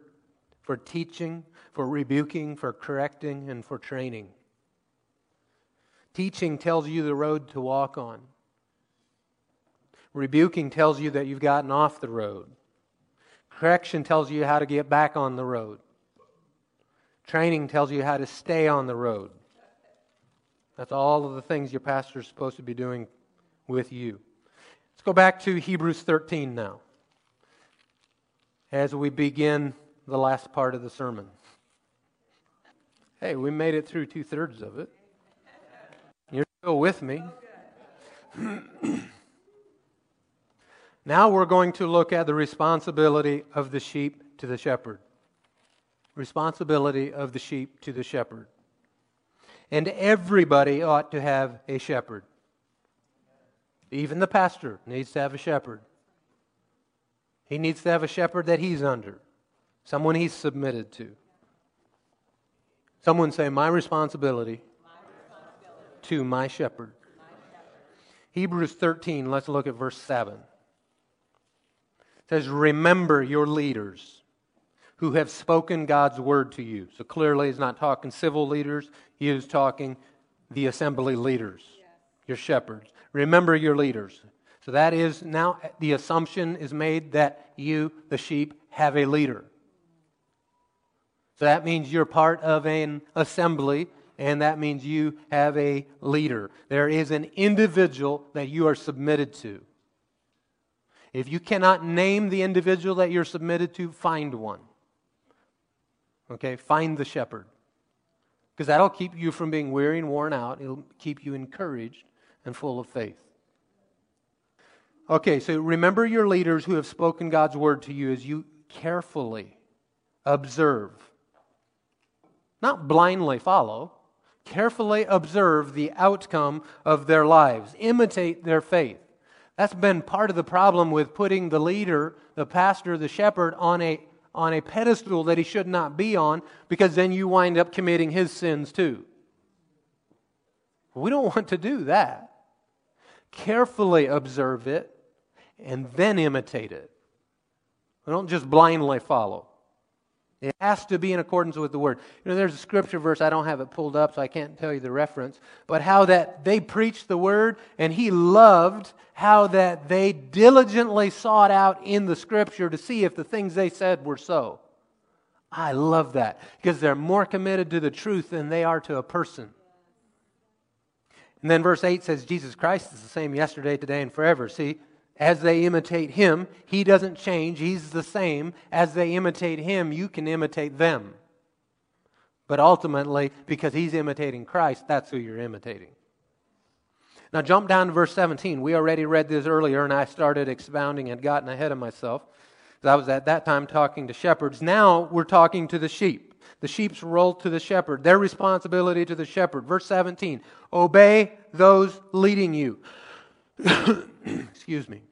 for teaching, for rebuking, for correcting, and for training. Teaching tells you the road to walk on. Rebuking tells you that you've gotten off the road. Correction tells you how to get back on the road. Training tells you how to stay on the road. That's all of the things your pastor is supposed to be doing with you. Let's go back to Hebrews 13 now. as we begin the last part of the sermon. Hey, we made it through two thirds of it. You're still with me. <clears throat> now we're going to look at the responsibility of the sheep to the shepherd. Responsibility of the sheep to the shepherd. And everybody ought to have a shepherd. Even the pastor needs to have a shepherd. He needs to have a shepherd that he's under, someone he's submitted to. Someone say, My responsibility, my responsibility. to my shepherd. my shepherd. Hebrews 13, let's look at verse 7. It says, Remember your leaders who have spoken God's word to you. So clearly, he's not talking civil leaders, he is talking the assembly leaders, yes. your shepherds. Remember your leaders. So that is now the assumption is made that you, the sheep, have a leader. So that means you're part of an assembly, and that means you have a leader. There is an individual that you are submitted to. If you cannot name the individual that you're submitted to, find one. Okay, find the shepherd. Because that'll keep you from being weary and worn out. It'll keep you encouraged and full of faith. Okay, so remember your leaders who have spoken God's word to you as you carefully observe not blindly follow, carefully observe the outcome of their lives, imitate their faith. That's been part of the problem with putting the leader, the pastor, the shepherd on a, on a pedestal that he should not be on, because then you wind up committing his sins too. We don't want to do that. Carefully observe it and then imitate it. We don't just blindly follow. It has to be in accordance with the word. You know, there's a scripture verse, I don't have it pulled up, so I can't tell you the reference, but how that they preached the word and he loved how that they diligently sought out in the scripture to see if the things they said were so. I love that because they're more committed to the truth than they are to a person. And then verse 8 says, Jesus Christ is the same yesterday, today, and forever. See, as they imitate him, he doesn't change. He's the same. As they imitate him, you can imitate them. But ultimately, because he's imitating Christ, that's who you're imitating. Now, jump down to verse 17. We already read this earlier, and I started expounding and gotten ahead of myself. I was at that time talking to shepherds. Now we're talking to the sheep. The sheep's role to the shepherd, their responsibility to the shepherd. Verse 17 Obey those leading you. <coughs> <clears throat> Excuse me.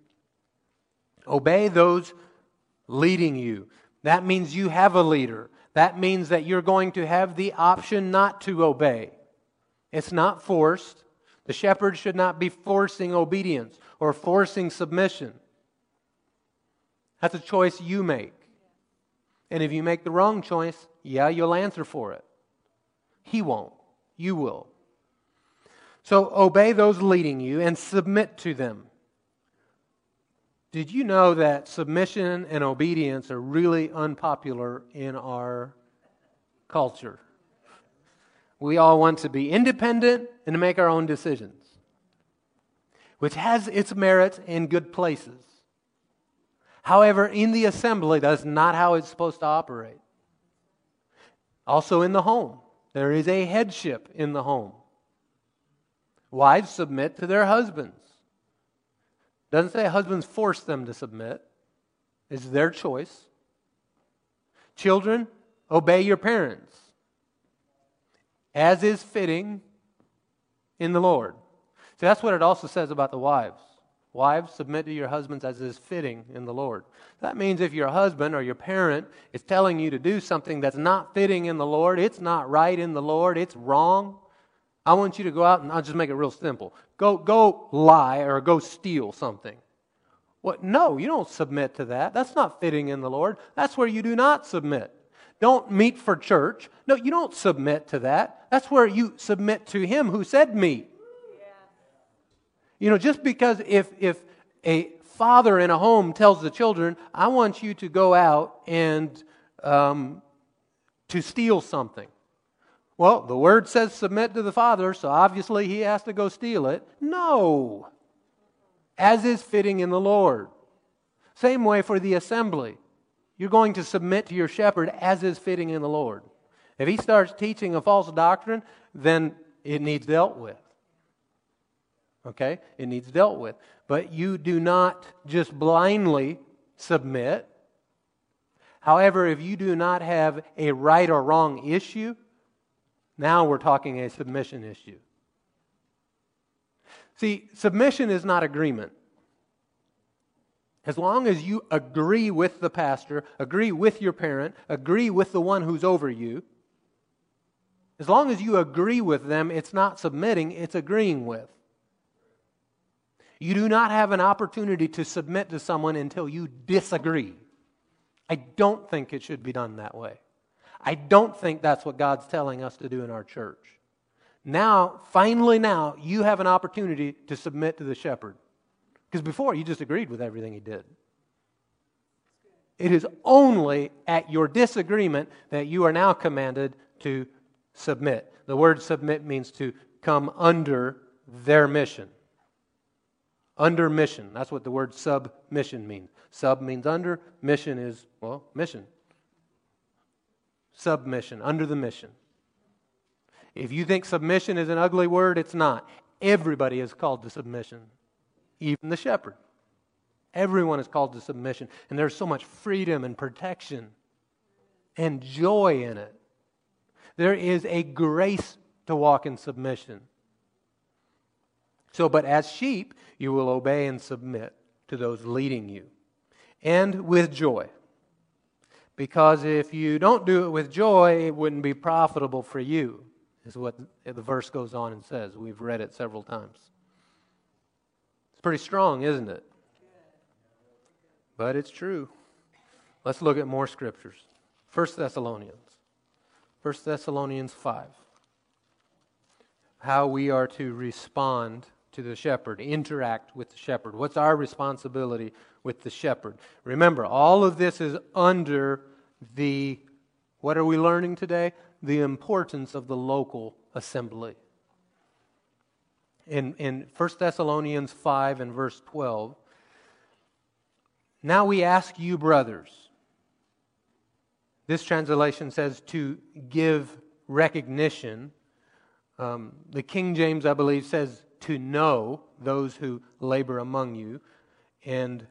Obey those leading you. That means you have a leader. That means that you're going to have the option not to obey. It's not forced. The shepherd should not be forcing obedience or forcing submission. That's a choice you make. And if you make the wrong choice, yeah, you'll answer for it. He won't. You will. So obey those leading you and submit to them. Did you know that submission and obedience are really unpopular in our culture? We all want to be independent and to make our own decisions, which has its merits in good places. However, in the assembly, that's not how it's supposed to operate. Also, in the home, there is a headship in the home. Wives submit to their husbands. Doesn't say husbands force them to submit, it's their choice. Children, obey your parents, as is fitting in the Lord. See, that's what it also says about the wives. Wives, submit to your husbands as is fitting in the Lord. That means if your husband or your parent is telling you to do something that's not fitting in the Lord, it's not right in the Lord, it's wrong, I want you to go out and I'll just make it real simple. Go, go lie or go steal something. What? No, you don't submit to that. That's not fitting in the Lord. That's where you do not submit. Don't meet for church. No, you don't submit to that. That's where you submit to Him who said meet. You know, just because if, if a father in a home tells the children, I want you to go out and um, to steal something. Well, the word says submit to the Father, so obviously he has to go steal it. No. As is fitting in the Lord. Same way for the assembly. You're going to submit to your shepherd as is fitting in the Lord. If he starts teaching a false doctrine, then it needs dealt with. Okay? It needs dealt with. But you do not just blindly submit. However, if you do not have a right or wrong issue, now we're talking a submission issue. See, submission is not agreement. As long as you agree with the pastor, agree with your parent, agree with the one who's over you, as long as you agree with them, it's not submitting, it's agreeing with. You do not have an opportunity to submit to someone until you disagree. I don't think it should be done that way. I don't think that's what God's telling us to do in our church. Now, finally, now, you have an opportunity to submit to the shepherd. Because before, you just agreed with everything he did. It is only at your disagreement that you are now commanded to submit. The word submit means to come under their mission. Under mission. That's what the word submission means. Sub means under, mission is, well, mission. Submission, under the mission. If you think submission is an ugly word, it's not. Everybody is called to submission, even the shepherd. Everyone is called to submission. And there's so much freedom and protection and joy in it. There is a grace to walk in submission. So, but as sheep, you will obey and submit to those leading you, and with joy. Because if you don't do it with joy, it wouldn't be profitable for you is what the verse goes on and says. We've read it several times. It's pretty strong, isn't it? But it's true. Let's look at more scriptures. 1 Thessalonians. 1 Thessalonians 5. How we are to respond to the shepherd, interact with the shepherd. What's our responsibility with the shepherd? Remember, all of this is under the, what are we learning today? the importance of the local assembly. In, in 1 Thessalonians 5 and verse 12, now we ask you, brothers. This translation says to give recognition. Um, the King James, I believe, says to know those who labor among you and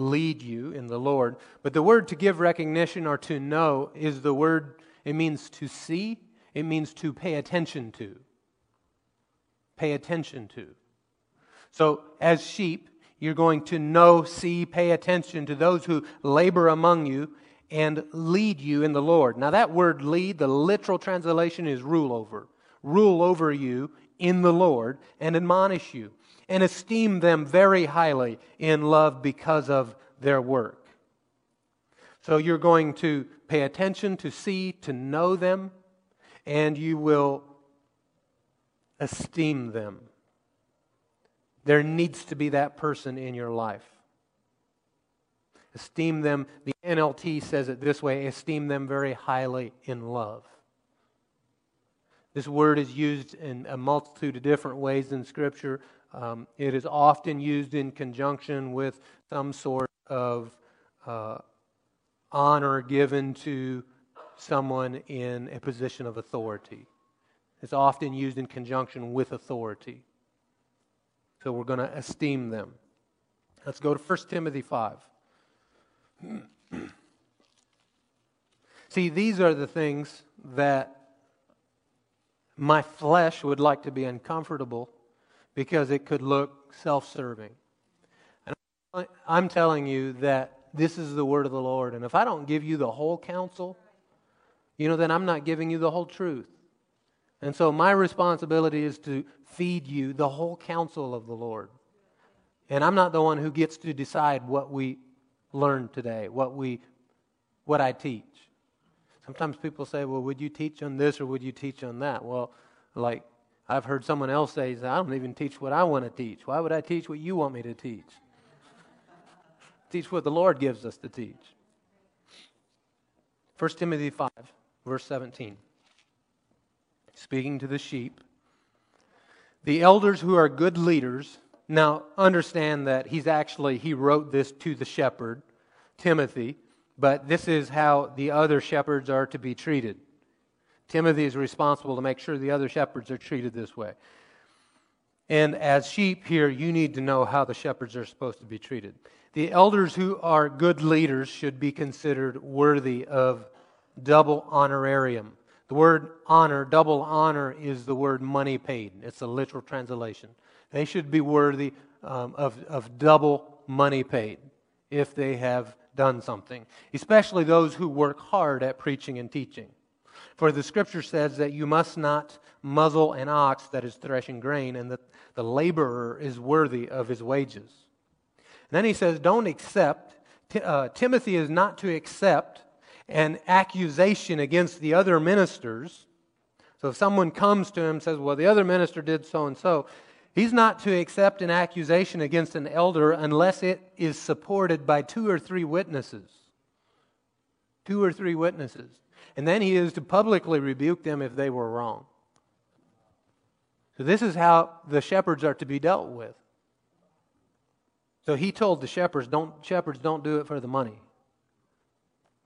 lead you in the Lord. But the word to give recognition or to know is the word it means to see, it means to pay attention to. Pay attention to. So, as sheep, you're going to know, see, pay attention to those who labor among you and lead you in the Lord. Now, that word lead, the literal translation is rule over. Rule over you in the Lord and admonish you and esteem them very highly in love because of their work. So, you're going to pay attention, to see, to know them, and you will esteem them. There needs to be that person in your life. Esteem them. The NLT says it this way esteem them very highly in love. This word is used in a multitude of different ways in Scripture. Um, it is often used in conjunction with some sort of uh, honor given to someone in a position of authority. It's often used in conjunction with authority. So we're going to esteem them. Let's go to 1 Timothy 5. <clears throat> See, these are the things that my flesh would like to be uncomfortable because it could look self serving. And I'm telling you that this is the word of the Lord. And if I don't give you the whole counsel, you know, then I'm not giving you the whole truth. And so my responsibility is to feed you the whole counsel of the Lord. And I'm not the one who gets to decide what we learn today, what we what I teach. Sometimes people say, "Well, would you teach on this or would you teach on that?" Well, like I've heard someone else say, "I don't even teach what I want to teach. Why would I teach what you want me to teach?" teach what the Lord gives us to teach. 1 Timothy 5, verse 17. Speaking to the sheep, the elders who are good leaders, now understand that he's actually, he wrote this to the shepherd, Timothy, but this is how the other shepherds are to be treated. Timothy is responsible to make sure the other shepherds are treated this way. And as sheep here, you need to know how the shepherds are supposed to be treated. The elders who are good leaders should be considered worthy of double honorarium. The word honor, double honor, is the word money paid. It's a literal translation. They should be worthy um, of, of double money paid if they have done something, especially those who work hard at preaching and teaching. For the scripture says that you must not muzzle an ox that is threshing grain, and that the laborer is worthy of his wages. And then he says, Don't accept, uh, Timothy is not to accept an accusation against the other ministers. So if someone comes to him and says, Well, the other minister did so and so, he's not to accept an accusation against an elder unless it is supported by two or three witnesses. Two or three witnesses. And then he is to publicly rebuke them if they were wrong. So, this is how the shepherds are to be dealt with. So, he told the shepherds, don't, shepherds, don't do it for the money.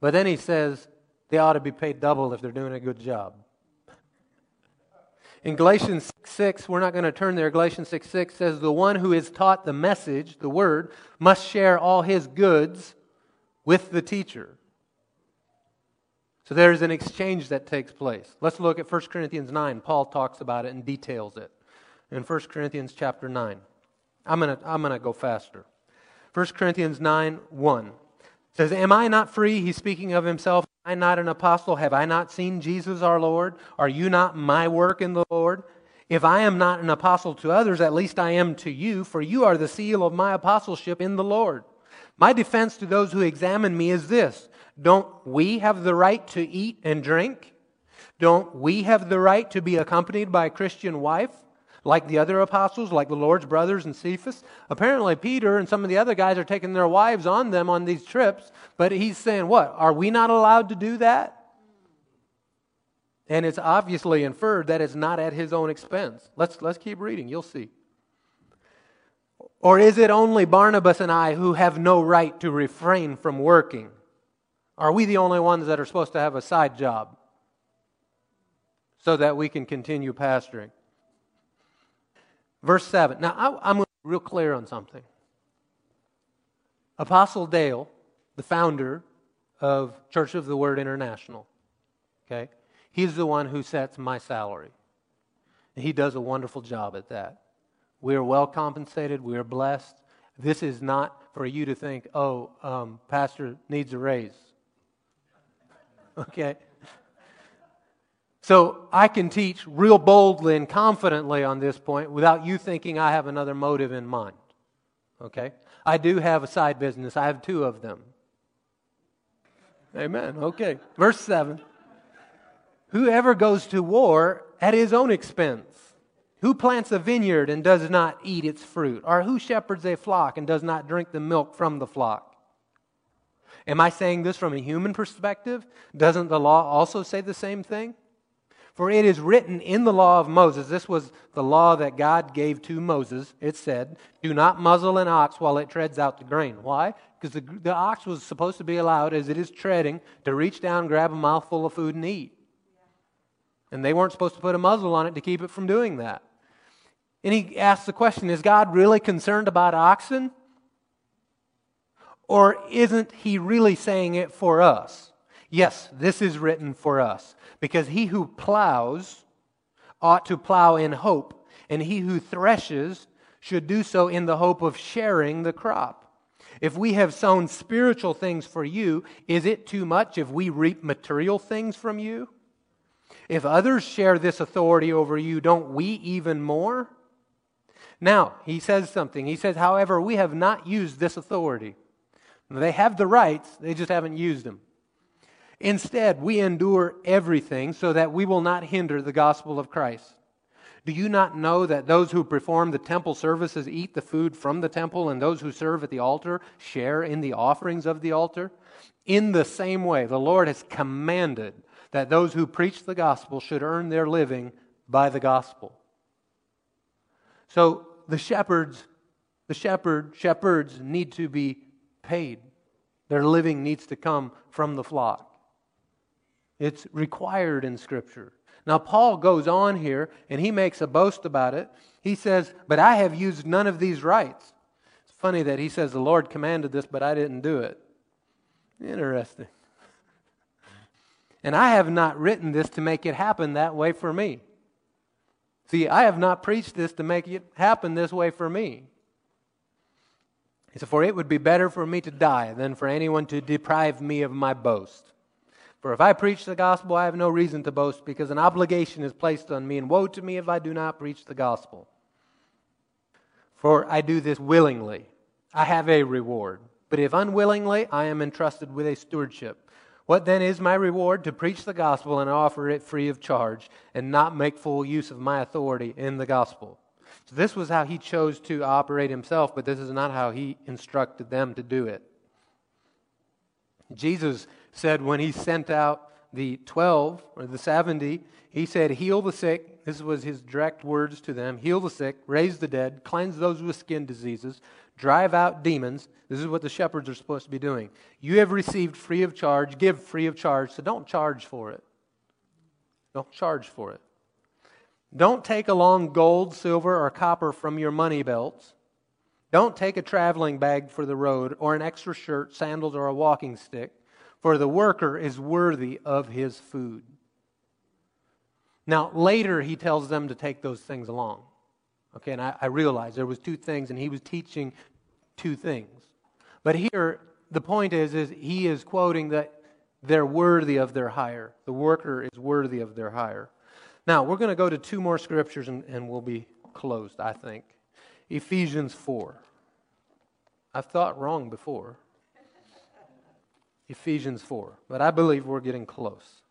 But then he says they ought to be paid double if they're doing a good job. In Galatians 6, 6 we're not going to turn there. Galatians 6 6 says, The one who is taught the message, the word, must share all his goods with the teacher. So there's an exchange that takes place. Let's look at 1 Corinthians 9. Paul talks about it and details it. In 1 Corinthians chapter 9. I'm going to I'm going to go faster. 1 Corinthians 9 1 says, Am I not free? He's speaking of himself. Am I not an apostle? Have I not seen Jesus our Lord? Are you not my work in the Lord? If I am not an apostle to others, at least I am to you, for you are the seal of my apostleship in the Lord. My defense to those who examine me is this don't we have the right to eat and drink? Don't we have the right to be accompanied by a Christian wife? Like the other apostles, like the Lord's brothers and Cephas? Apparently, Peter and some of the other guys are taking their wives on them on these trips, but he's saying, What? Are we not allowed to do that? And it's obviously inferred that it's not at his own expense. Let's, let's keep reading, you'll see. Or is it only Barnabas and I who have no right to refrain from working? Are we the only ones that are supposed to have a side job so that we can continue pastoring? Verse 7. Now, I, am real clear on something. Apostle Dale, the founder of Church of the Word International, okay, he's the one who sets my salary. and He does a wonderful job at that. We are well compensated, we are blessed. This is not for you to think, oh, um, Pastor needs a raise. Okay? So I can teach real boldly and confidently on this point without you thinking I have another motive in mind. Okay? I do have a side business, I have two of them. Amen. Okay. Verse 7 Whoever goes to war at his own expense. Who plants a vineyard and does not eat its fruit? Or who shepherds a flock and does not drink the milk from the flock? Am I saying this from a human perspective? Doesn't the law also say the same thing? For it is written in the law of Moses, this was the law that God gave to Moses. It said, Do not muzzle an ox while it treads out the grain. Why? Because the, the ox was supposed to be allowed, as it is treading, to reach down, grab a mouthful of food, and eat. And they weren't supposed to put a muzzle on it to keep it from doing that. And he asks the question Is God really concerned about oxen? Or isn't he really saying it for us? Yes, this is written for us. Because he who plows ought to plow in hope, and he who threshes should do so in the hope of sharing the crop. If we have sown spiritual things for you, is it too much if we reap material things from you? If others share this authority over you, don't we even more? Now, he says something. He says, however, we have not used this authority. They have the rights, they just haven't used them. Instead, we endure everything so that we will not hinder the gospel of Christ. Do you not know that those who perform the temple services eat the food from the temple, and those who serve at the altar share in the offerings of the altar? In the same way, the Lord has commanded that those who preach the gospel should earn their living by the gospel. So the shepherds, the shepherd, shepherds need to be paid. Their living needs to come from the flock. It's required in Scripture. Now, Paul goes on here and he makes a boast about it. He says, But I have used none of these rights. It's funny that he says, The Lord commanded this, but I didn't do it. Interesting. And I have not written this to make it happen that way for me. See, I have not preached this to make it happen this way for me. He said, For it would be better for me to die than for anyone to deprive me of my boast. For if I preach the gospel, I have no reason to boast, because an obligation is placed on me, and woe to me if I do not preach the gospel. For I do this willingly. I have a reward. But if unwillingly, I am entrusted with a stewardship. What then is my reward? To preach the gospel and offer it free of charge, and not make full use of my authority in the gospel. So, this was how he chose to operate himself, but this is not how he instructed them to do it. Jesus said when he sent out the 12 or the 70, he said, Heal the sick. This was his direct words to them heal the sick, raise the dead, cleanse those with skin diseases, drive out demons. This is what the shepherds are supposed to be doing. You have received free of charge, give free of charge, so don't charge for it. Don't charge for it. Don't take along gold, silver, or copper from your money belts. Don't take a traveling bag for the road, or an extra shirt, sandals, or a walking stick, for the worker is worthy of his food. Now, later he tells them to take those things along. Okay, and I, I realized there was two things, and he was teaching two things. But here, the point is, is he is quoting that they're worthy of their hire. The worker is worthy of their hire. Now, we're going to go to two more scriptures and, and we'll be closed, I think. Ephesians 4. I've thought wrong before. Ephesians 4. But I believe we're getting close.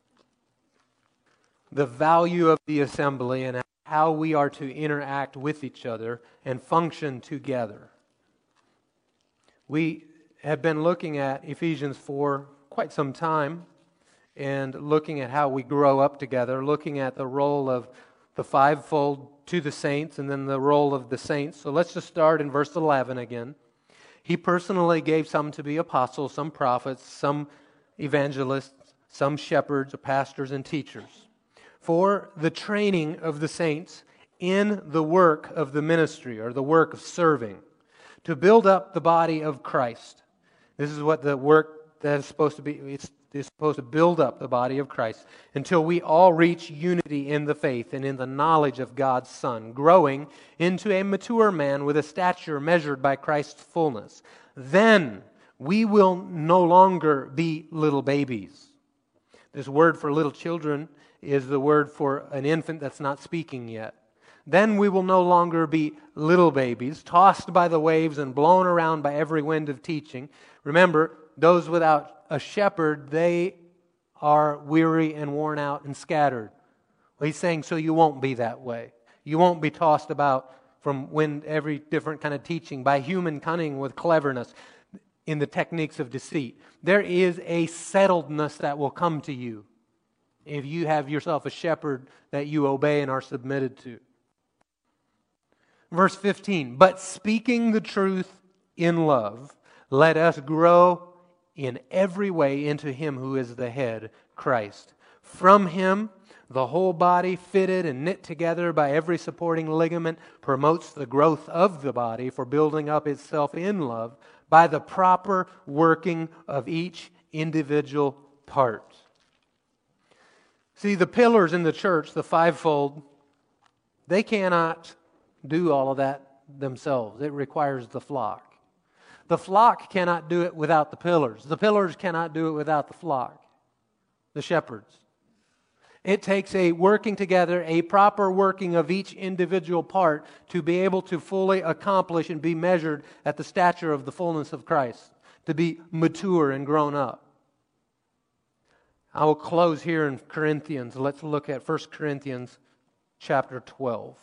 The value of the assembly and how we are to interact with each other and function together. We have been looking at Ephesians 4 quite some time and looking at how we grow up together, looking at the role of the fivefold to the saints and then the role of the saints. So let's just start in verse 11 again. He personally gave some to be apostles, some prophets, some evangelists, some shepherds, or pastors, and teachers for the training of the saints in the work of the ministry or the work of serving, to build up the body of Christ. This is what the work that is supposed to be. It's, it's supposed to build up the body of Christ until we all reach unity in the faith and in the knowledge of God's Son, growing into a mature man with a stature measured by Christ's fullness. Then we will no longer be little babies. This word for little children is the word for an infant that's not speaking yet. Then we will no longer be little babies, tossed by the waves and blown around by every wind of teaching. Remember, those without a shepherd, they are weary and worn out and scattered. Well, he's saying, so you won't be that way. You won't be tossed about from wind, every different kind of teaching by human cunning with cleverness in the techniques of deceit. There is a settledness that will come to you if you have yourself a shepherd that you obey and are submitted to. Verse 15, but speaking the truth in love, let us grow in every way into Him who is the head, Christ. From Him, the whole body, fitted and knit together by every supporting ligament, promotes the growth of the body for building up itself in love by the proper working of each individual part. See, the pillars in the church, the fivefold, they cannot do all of that themselves. It requires the flock. The flock cannot do it without the pillars. The pillars cannot do it without the flock, the shepherds. It takes a working together, a proper working of each individual part to be able to fully accomplish and be measured at the stature of the fullness of Christ, to be mature and grown up. I will close here in Corinthians. Let's look at 1 Corinthians chapter 12.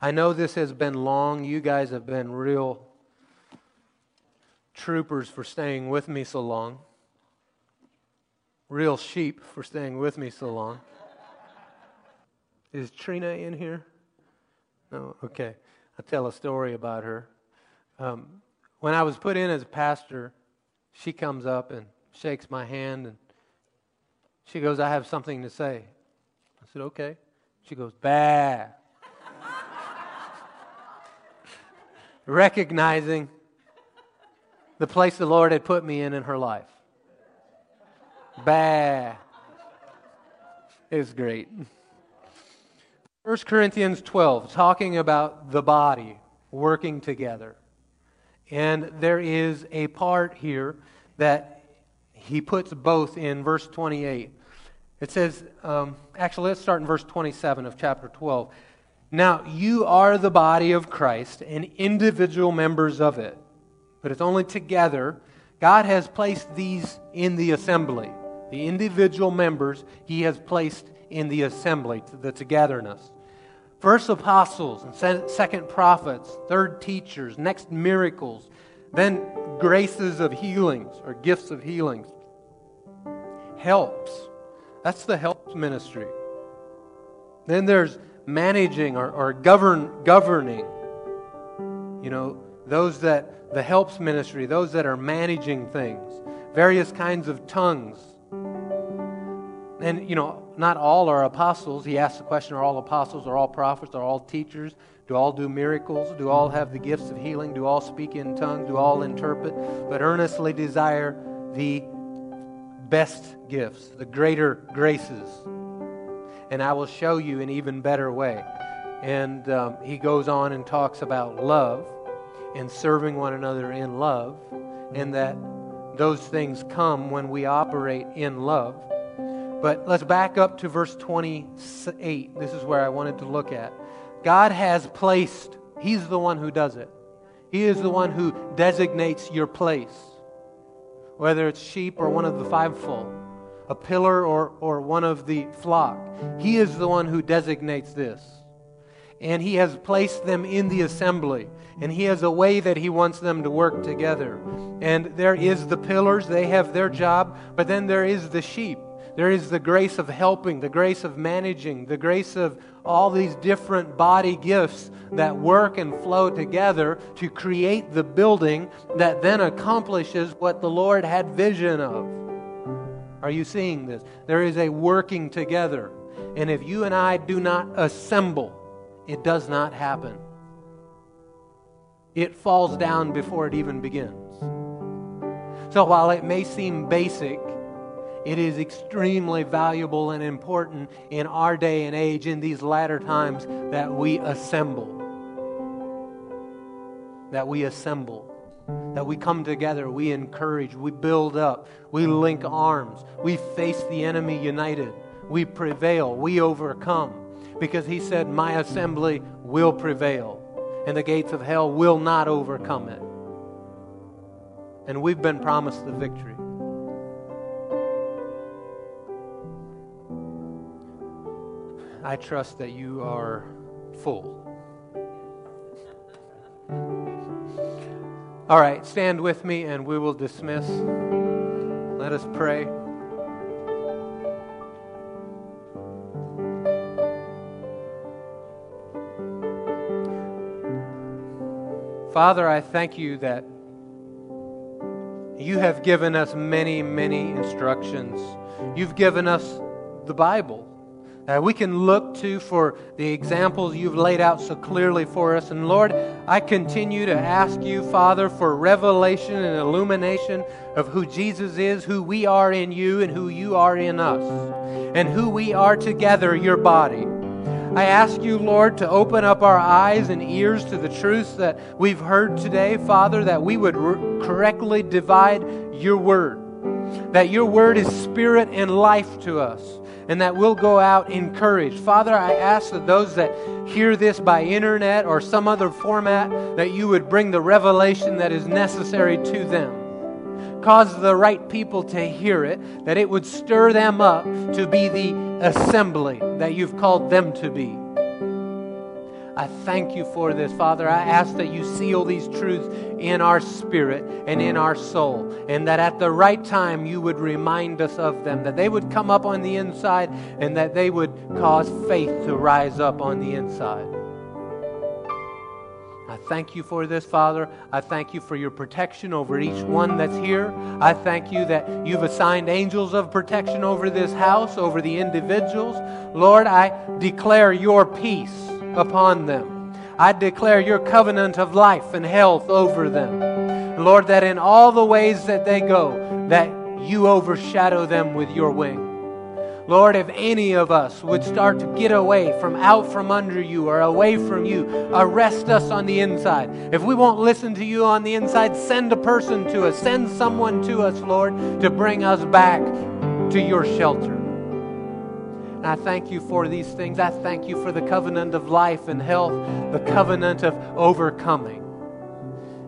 I know this has been long. You guys have been real troopers for staying with me so long. Real sheep for staying with me so long. Is Trina in here? No? Okay. I'll tell a story about her. Um, when I was put in as a pastor, she comes up and shakes my hand and she goes, I have something to say. I said, Okay. She goes, Bah. <laughs> Recognizing the place the Lord had put me in in her life. Bah. It was great. 1 Corinthians 12, talking about the body working together. And there is a part here that he puts both in verse 28. It says, um, actually, let's start in verse 27 of chapter 12. Now, you are the body of Christ and individual members of it but it's only together. God has placed these in the assembly. The individual members He has placed in the assembly, the togetherness. First apostles, and second prophets, third teachers, next miracles, then graces of healings or gifts of healings. Helps. That's the helps ministry. Then there's managing or, or govern, governing. You know, those that the helps ministry, those that are managing things, various kinds of tongues. And, you know, not all are apostles. He asks the question are all apostles, are all prophets, are all teachers? Do all do miracles? Do all have the gifts of healing? Do all speak in tongues? Do all interpret? But earnestly desire the best gifts, the greater graces. And I will show you an even better way. And um, he goes on and talks about love and serving one another in love, and that those things come when we operate in love. But let's back up to verse 28. This is where I wanted to look at. God has placed, He's the one who does it. He is the one who designates your place, whether it's sheep or one of the fivefold, a pillar or, or one of the flock. He is the one who designates this and He has placed them in the assembly. And He has a way that He wants them to work together. And there is the pillars, they have their job, but then there is the sheep. There is the grace of helping, the grace of managing, the grace of all these different body gifts that work and flow together to create the building that then accomplishes what the Lord had vision of. Are you seeing this? There is a working together. And if you and I do not assemble, it does not happen. It falls down before it even begins. So while it may seem basic, it is extremely valuable and important in our day and age, in these latter times, that we assemble. That we assemble. That we come together, we encourage, we build up, we link arms, we face the enemy united, we prevail, we overcome because he said, My assembly will prevail, and the gates of hell will not overcome it. And we've been promised the victory. I trust that you are full. All right, stand with me and we will dismiss. Let us pray. Father, I thank you that you have given us many, many instructions. You've given us the Bible that we can look to for the examples you've laid out so clearly for us. And Lord, I continue to ask you, Father, for revelation and illumination of who Jesus is, who we are in you, and who you are in us, and who we are together, your body. I ask you, Lord, to open up our eyes and ears to the truths that we've heard today, Father, that we would re- correctly divide your word, that your word is spirit and life to us, and that we'll go out encouraged. Father, I ask that those that hear this by internet or some other format, that you would bring the revelation that is necessary to them cause the right people to hear it, that it would stir them up to be the assembly that you've called them to be. I thank you for this, Father. I ask that you seal these truths in our spirit and in our soul, and that at the right time you would remind us of them, that they would come up on the inside, and that they would cause faith to rise up on the inside. I thank you for this, Father. I thank you for your protection over each one that's here. I thank you that you've assigned angels of protection over this house, over the individuals. Lord, I declare your peace upon them. I declare your covenant of life and health over them. Lord, that in all the ways that they go, that you overshadow them with your wing. Lord, if any of us would start to get away from out from under you or away from you, arrest us on the inside. If we won't listen to you on the inside, send a person to us, send someone to us, Lord, to bring us back to your shelter. And I thank you for these things. I thank you for the covenant of life and health, the covenant of overcoming.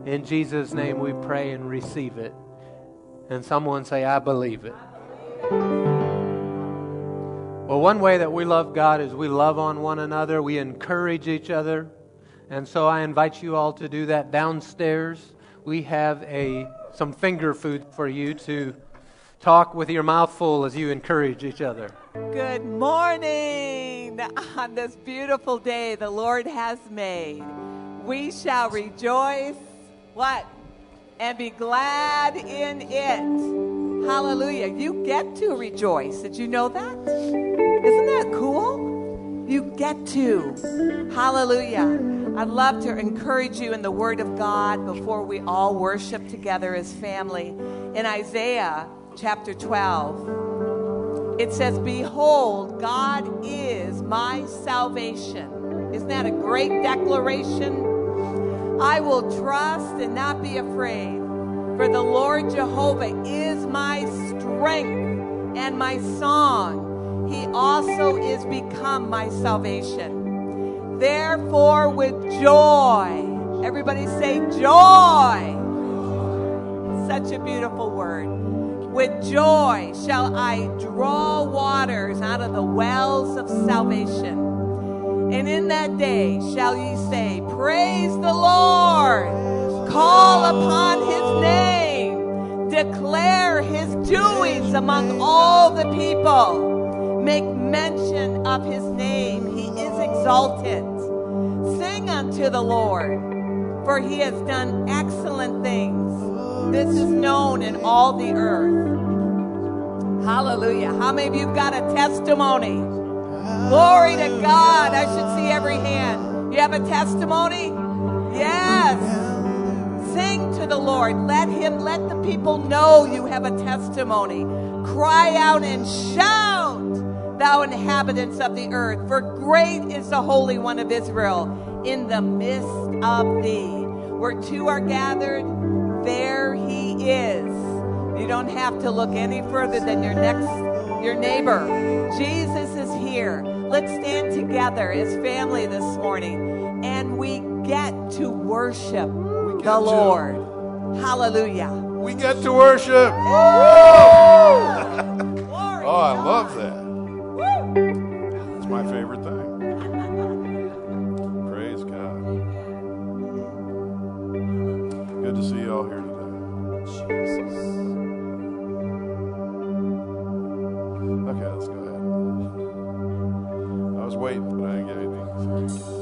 In Jesus' name we pray and receive it. And someone say, I believe it. Well, one way that we love God is we love on one another, we encourage each other. And so I invite you all to do that downstairs. We have a some finger food for you to talk with your mouth full as you encourage each other. Good morning <laughs> on this beautiful day the Lord has made. We shall rejoice what? And be glad in it. Hallelujah. You get to rejoice. Did you know that? Isn't that cool? You get to. Hallelujah. I'd love to encourage you in the Word of God before we all worship together as family. In Isaiah chapter 12, it says, Behold, God is my salvation. Isn't that a great declaration? I will trust and not be afraid, for the Lord Jehovah is my strength and my song. He also is become my salvation. Therefore, with joy, everybody say joy. Such a beautiful word. With joy shall I draw waters out of the wells of salvation. And in that day shall ye say, Praise the Lord, call upon his name, declare his doings among all the people make mention of his name. He is exalted. Sing unto the Lord, for he has done excellent things. This is known in all the earth. Hallelujah. How many of you have got a testimony? Glory to God. I should see every hand. You have a testimony? Yes. Sing to the Lord. Let him, let the people know you have a testimony. Cry out and shout thou inhabitants of the earth, for great is the Holy One of Israel in the midst of thee. Where two are gathered, there he is. You don't have to look any further than your next your neighbor. Jesus is here. Let's stand together as family this morning and we get to worship the. Lord. Hallelujah. We get to worship. <laughs> oh, I love that It's my favorite thing. Praise God. Good to see you all here today. Jesus. Okay, let's go ahead. I was waiting, but I didn't get anything.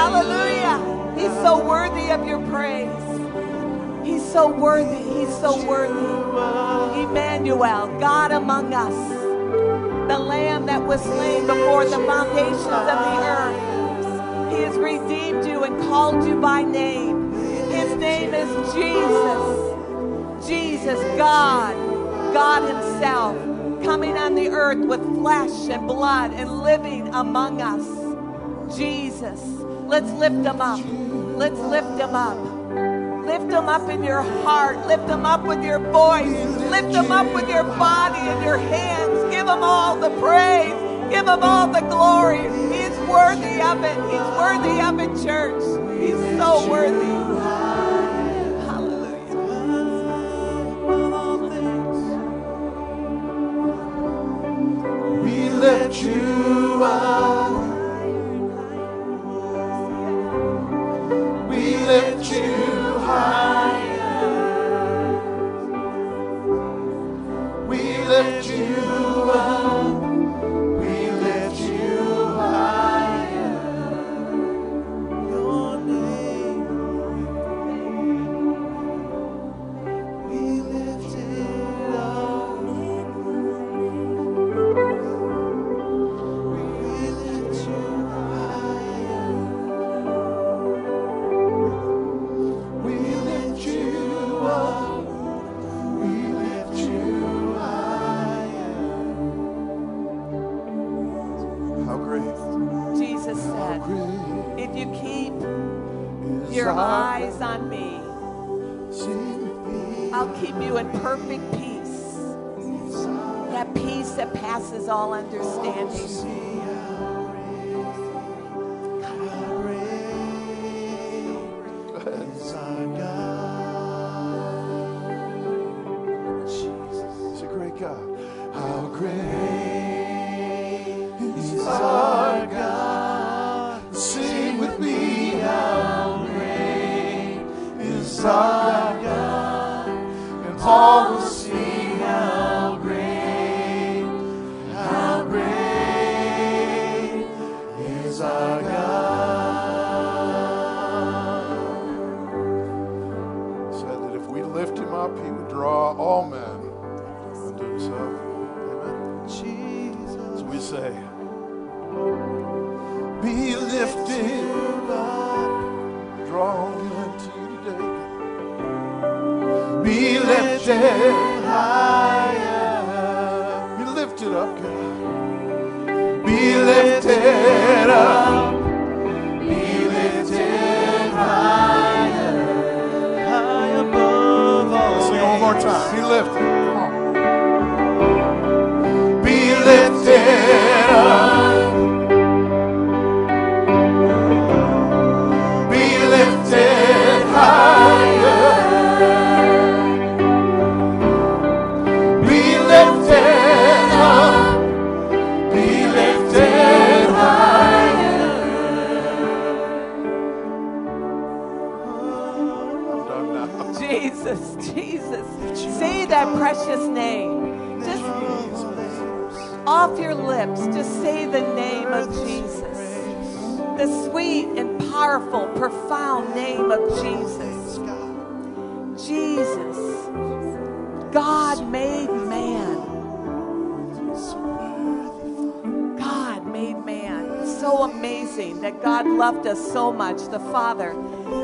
Hallelujah. He's so worthy of your praise. He's so worthy. He's so worthy. Emmanuel, God among us, the Lamb that was slain before the foundations of the earth. He has redeemed you and called you by name. His name is Jesus. Jesus, God, God Himself, coming on the earth with flesh and blood and living among us. Jesus. Let's lift them up. Let's lift them up. Lift them up in your heart. Lift them up with your voice. Lift them up with your body and your hands. Give them all the praise. Give Him all the glory. He's worthy of it. He's worthy of it, church. He's so worthy. Hallelujah. We lift you up. Lift you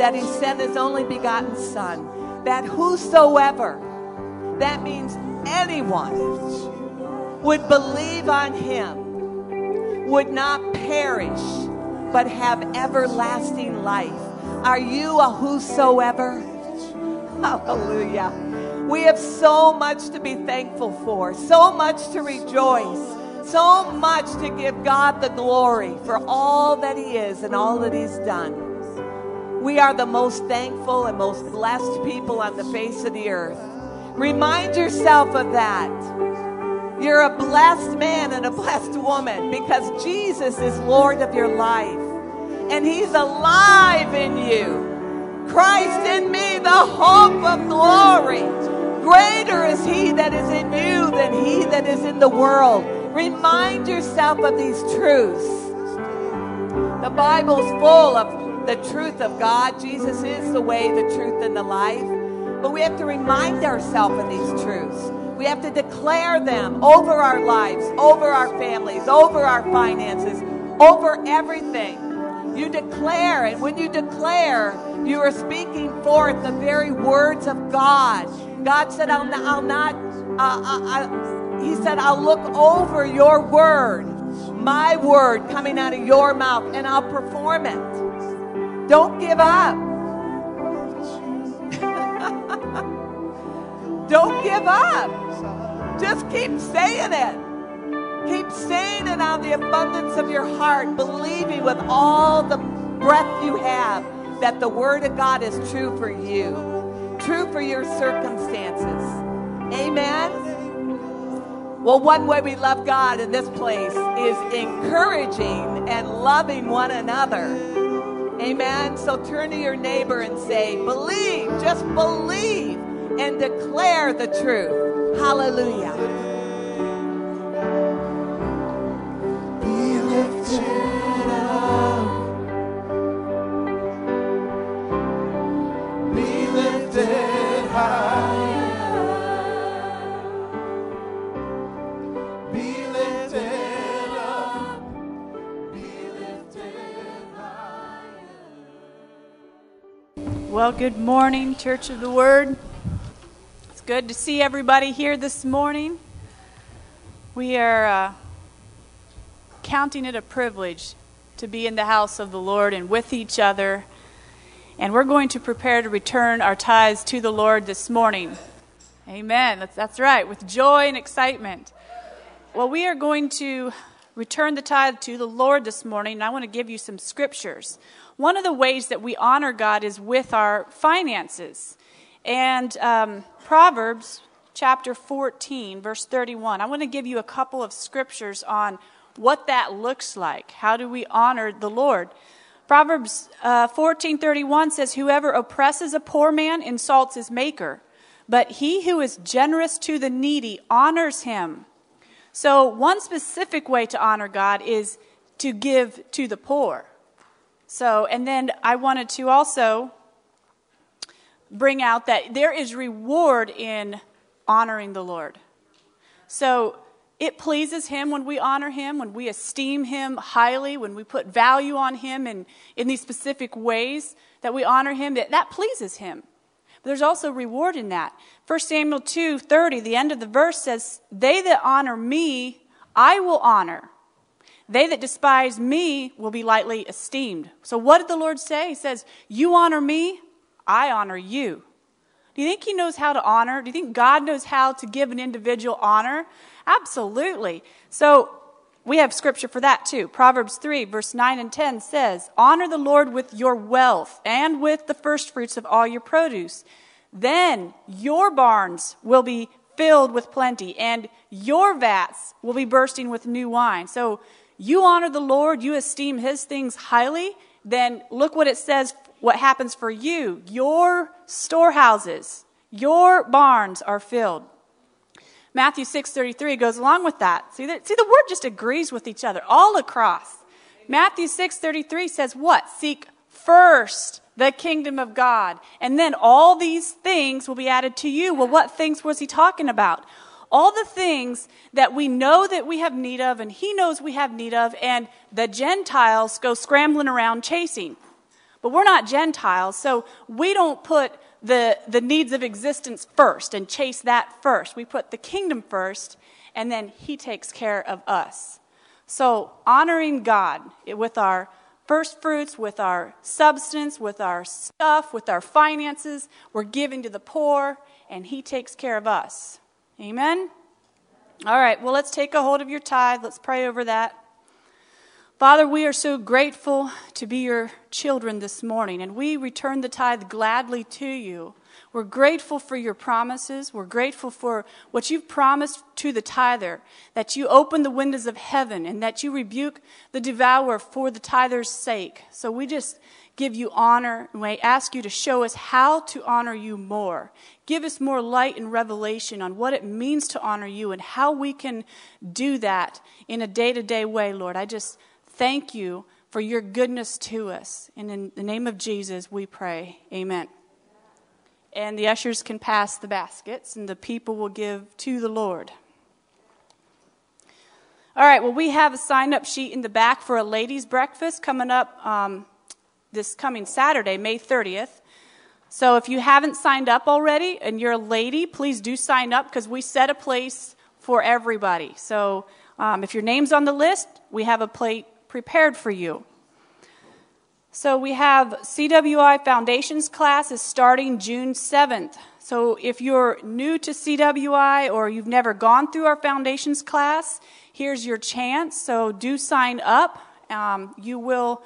that He sent His only begotten Son, that whosoever, that means anyone, would believe on Him, would not perish, but have everlasting life. Are you a whosoever? <laughs> Hallelujah. We have so much to be thankful for, so much to rejoice, so much to give God the glory for all that He is and all that He's done. We are the most thankful and most blessed people on the face of the earth. Remind yourself of that. You're a blessed man and a blessed woman because Jesus is Lord of your life and He's alive in you. Christ in me, the hope of glory. Greater is He that is in you than He that is in the world. Remind yourself of these truths. The Bible's full of the truth of God. Jesus is the way, the truth, and the life. But we have to remind ourselves of these truths. We have to declare them over our lives, over our families, over our finances, over everything. You declare, and when you declare, you are speaking forth the very words of God. God said, I'll, I'll not, uh, I, uh, He said, I'll look over your word, my word coming out of your mouth, and I'll perform it. Don't give up. <laughs> Don't give up. Just keep saying it. Keep saying it out of the abundance of your heart, believing with all the breath you have that the Word of God is true for you, true for your circumstances. Amen. Well, one way we love God in this place is encouraging and loving one another. Amen. So turn to your neighbor and say, believe, just believe and declare the truth. Hallelujah. Well, good morning, Church of the Word. It's good to see everybody here this morning. We are uh, counting it a privilege to be in the house of the Lord and with each other. And we're going to prepare to return our tithes to the Lord this morning. Amen. That's, that's right, with joy and excitement. Well, we are going to return the tithe to the Lord this morning, and I want to give you some scriptures. One of the ways that we honor God is with our finances. And um, Proverbs chapter 14, verse 31, I want to give you a couple of scriptures on what that looks like. How do we honor the Lord? Proverbs uh, 14:31 says whoever oppresses a poor man insults his maker but he who is generous to the needy honors him. So one specific way to honor God is to give to the poor. So, and then I wanted to also bring out that there is reward in honoring the Lord. So, it pleases him when we honor him, when we esteem him highly, when we put value on him in, in these specific ways that we honor him, that, that pleases him. But there's also reward in that. 1 Samuel 2 30, the end of the verse says, They that honor me, I will honor. They that despise me will be lightly esteemed. So, what did the Lord say? He says, You honor me, I honor you. Do you think He knows how to honor? Do you think God knows how to give an individual honor? Absolutely. So, we have scripture for that too. Proverbs 3, verse 9 and 10 says, Honor the Lord with your wealth and with the firstfruits of all your produce. Then your barns will be filled with plenty, and your vats will be bursting with new wine. So, you honor the Lord, you esteem his things highly, then look what it says what happens for you. Your storehouses, your barns are filled. Matthew 6:33 goes along with that. See that see the word just agrees with each other all across. Matthew 6:33 says what? Seek first the kingdom of God, and then all these things will be added to you. Well, what things was he talking about? All the things that we know that we have need of and he knows we have need of and the gentiles go scrambling around chasing. But we're not gentiles so we don't put the, the needs of existence first and chase that first. We put the kingdom first and then he takes care of us. So honoring god with our first fruits with our substance with our stuff with our finances we're giving to the poor and he takes care of us Amen? All right, well, let's take a hold of your tithe. Let's pray over that. Father, we are so grateful to be your children this morning, and we return the tithe gladly to you. We're grateful for your promises. We're grateful for what you've promised to the tither, that you open the windows of heaven and that you rebuke the devourer for the tither's sake. So we just give you honor and we ask you to show us how to honor you more. Give us more light and revelation on what it means to honor you and how we can do that in a day to day way, Lord. I just thank you for your goodness to us. And in the name of Jesus, we pray. Amen. And the ushers can pass the baskets, and the people will give to the Lord. All right, well, we have a sign up sheet in the back for a ladies' breakfast coming up um, this coming Saturday, May 30th. So if you haven't signed up already and you're a lady, please do sign up because we set a place for everybody. So um, if your name's on the list, we have a plate prepared for you. So we have CWI Foundations class is starting June 7th. So if you're new to CWI or you've never gone through our Foundations class, here's your chance. So do sign up. Um, you will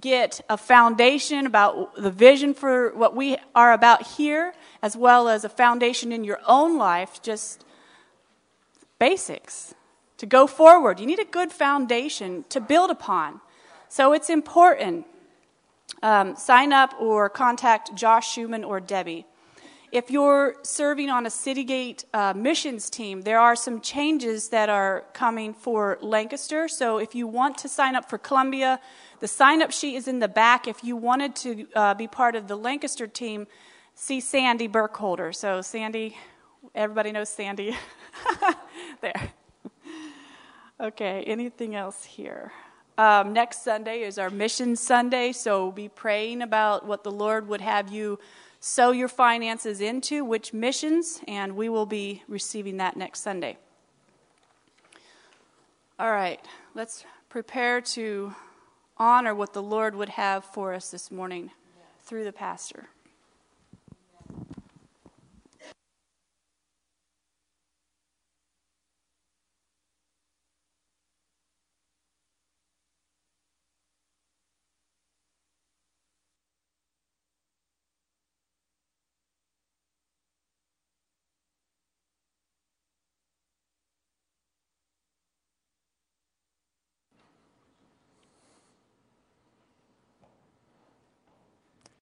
get a foundation about the vision for what we are about here, as well as a foundation in your own life, just basics to go forward. You need a good foundation to build upon. So it's important um, sign up or contact Josh Schumann or Debbie. If you're serving on a Citygate uh, missions team, there are some changes that are coming for Lancaster. So if you want to sign up for Columbia, the sign up sheet is in the back. If you wanted to uh, be part of the Lancaster team, see Sandy Burkholder. So, Sandy, everybody knows Sandy. <laughs> there. Okay, anything else here? Um, next Sunday is our Mission Sunday, so be praying about what the Lord would have you sow your finances into, which missions, and we will be receiving that next Sunday. All right, let's prepare to honor what the Lord would have for us this morning through the pastor.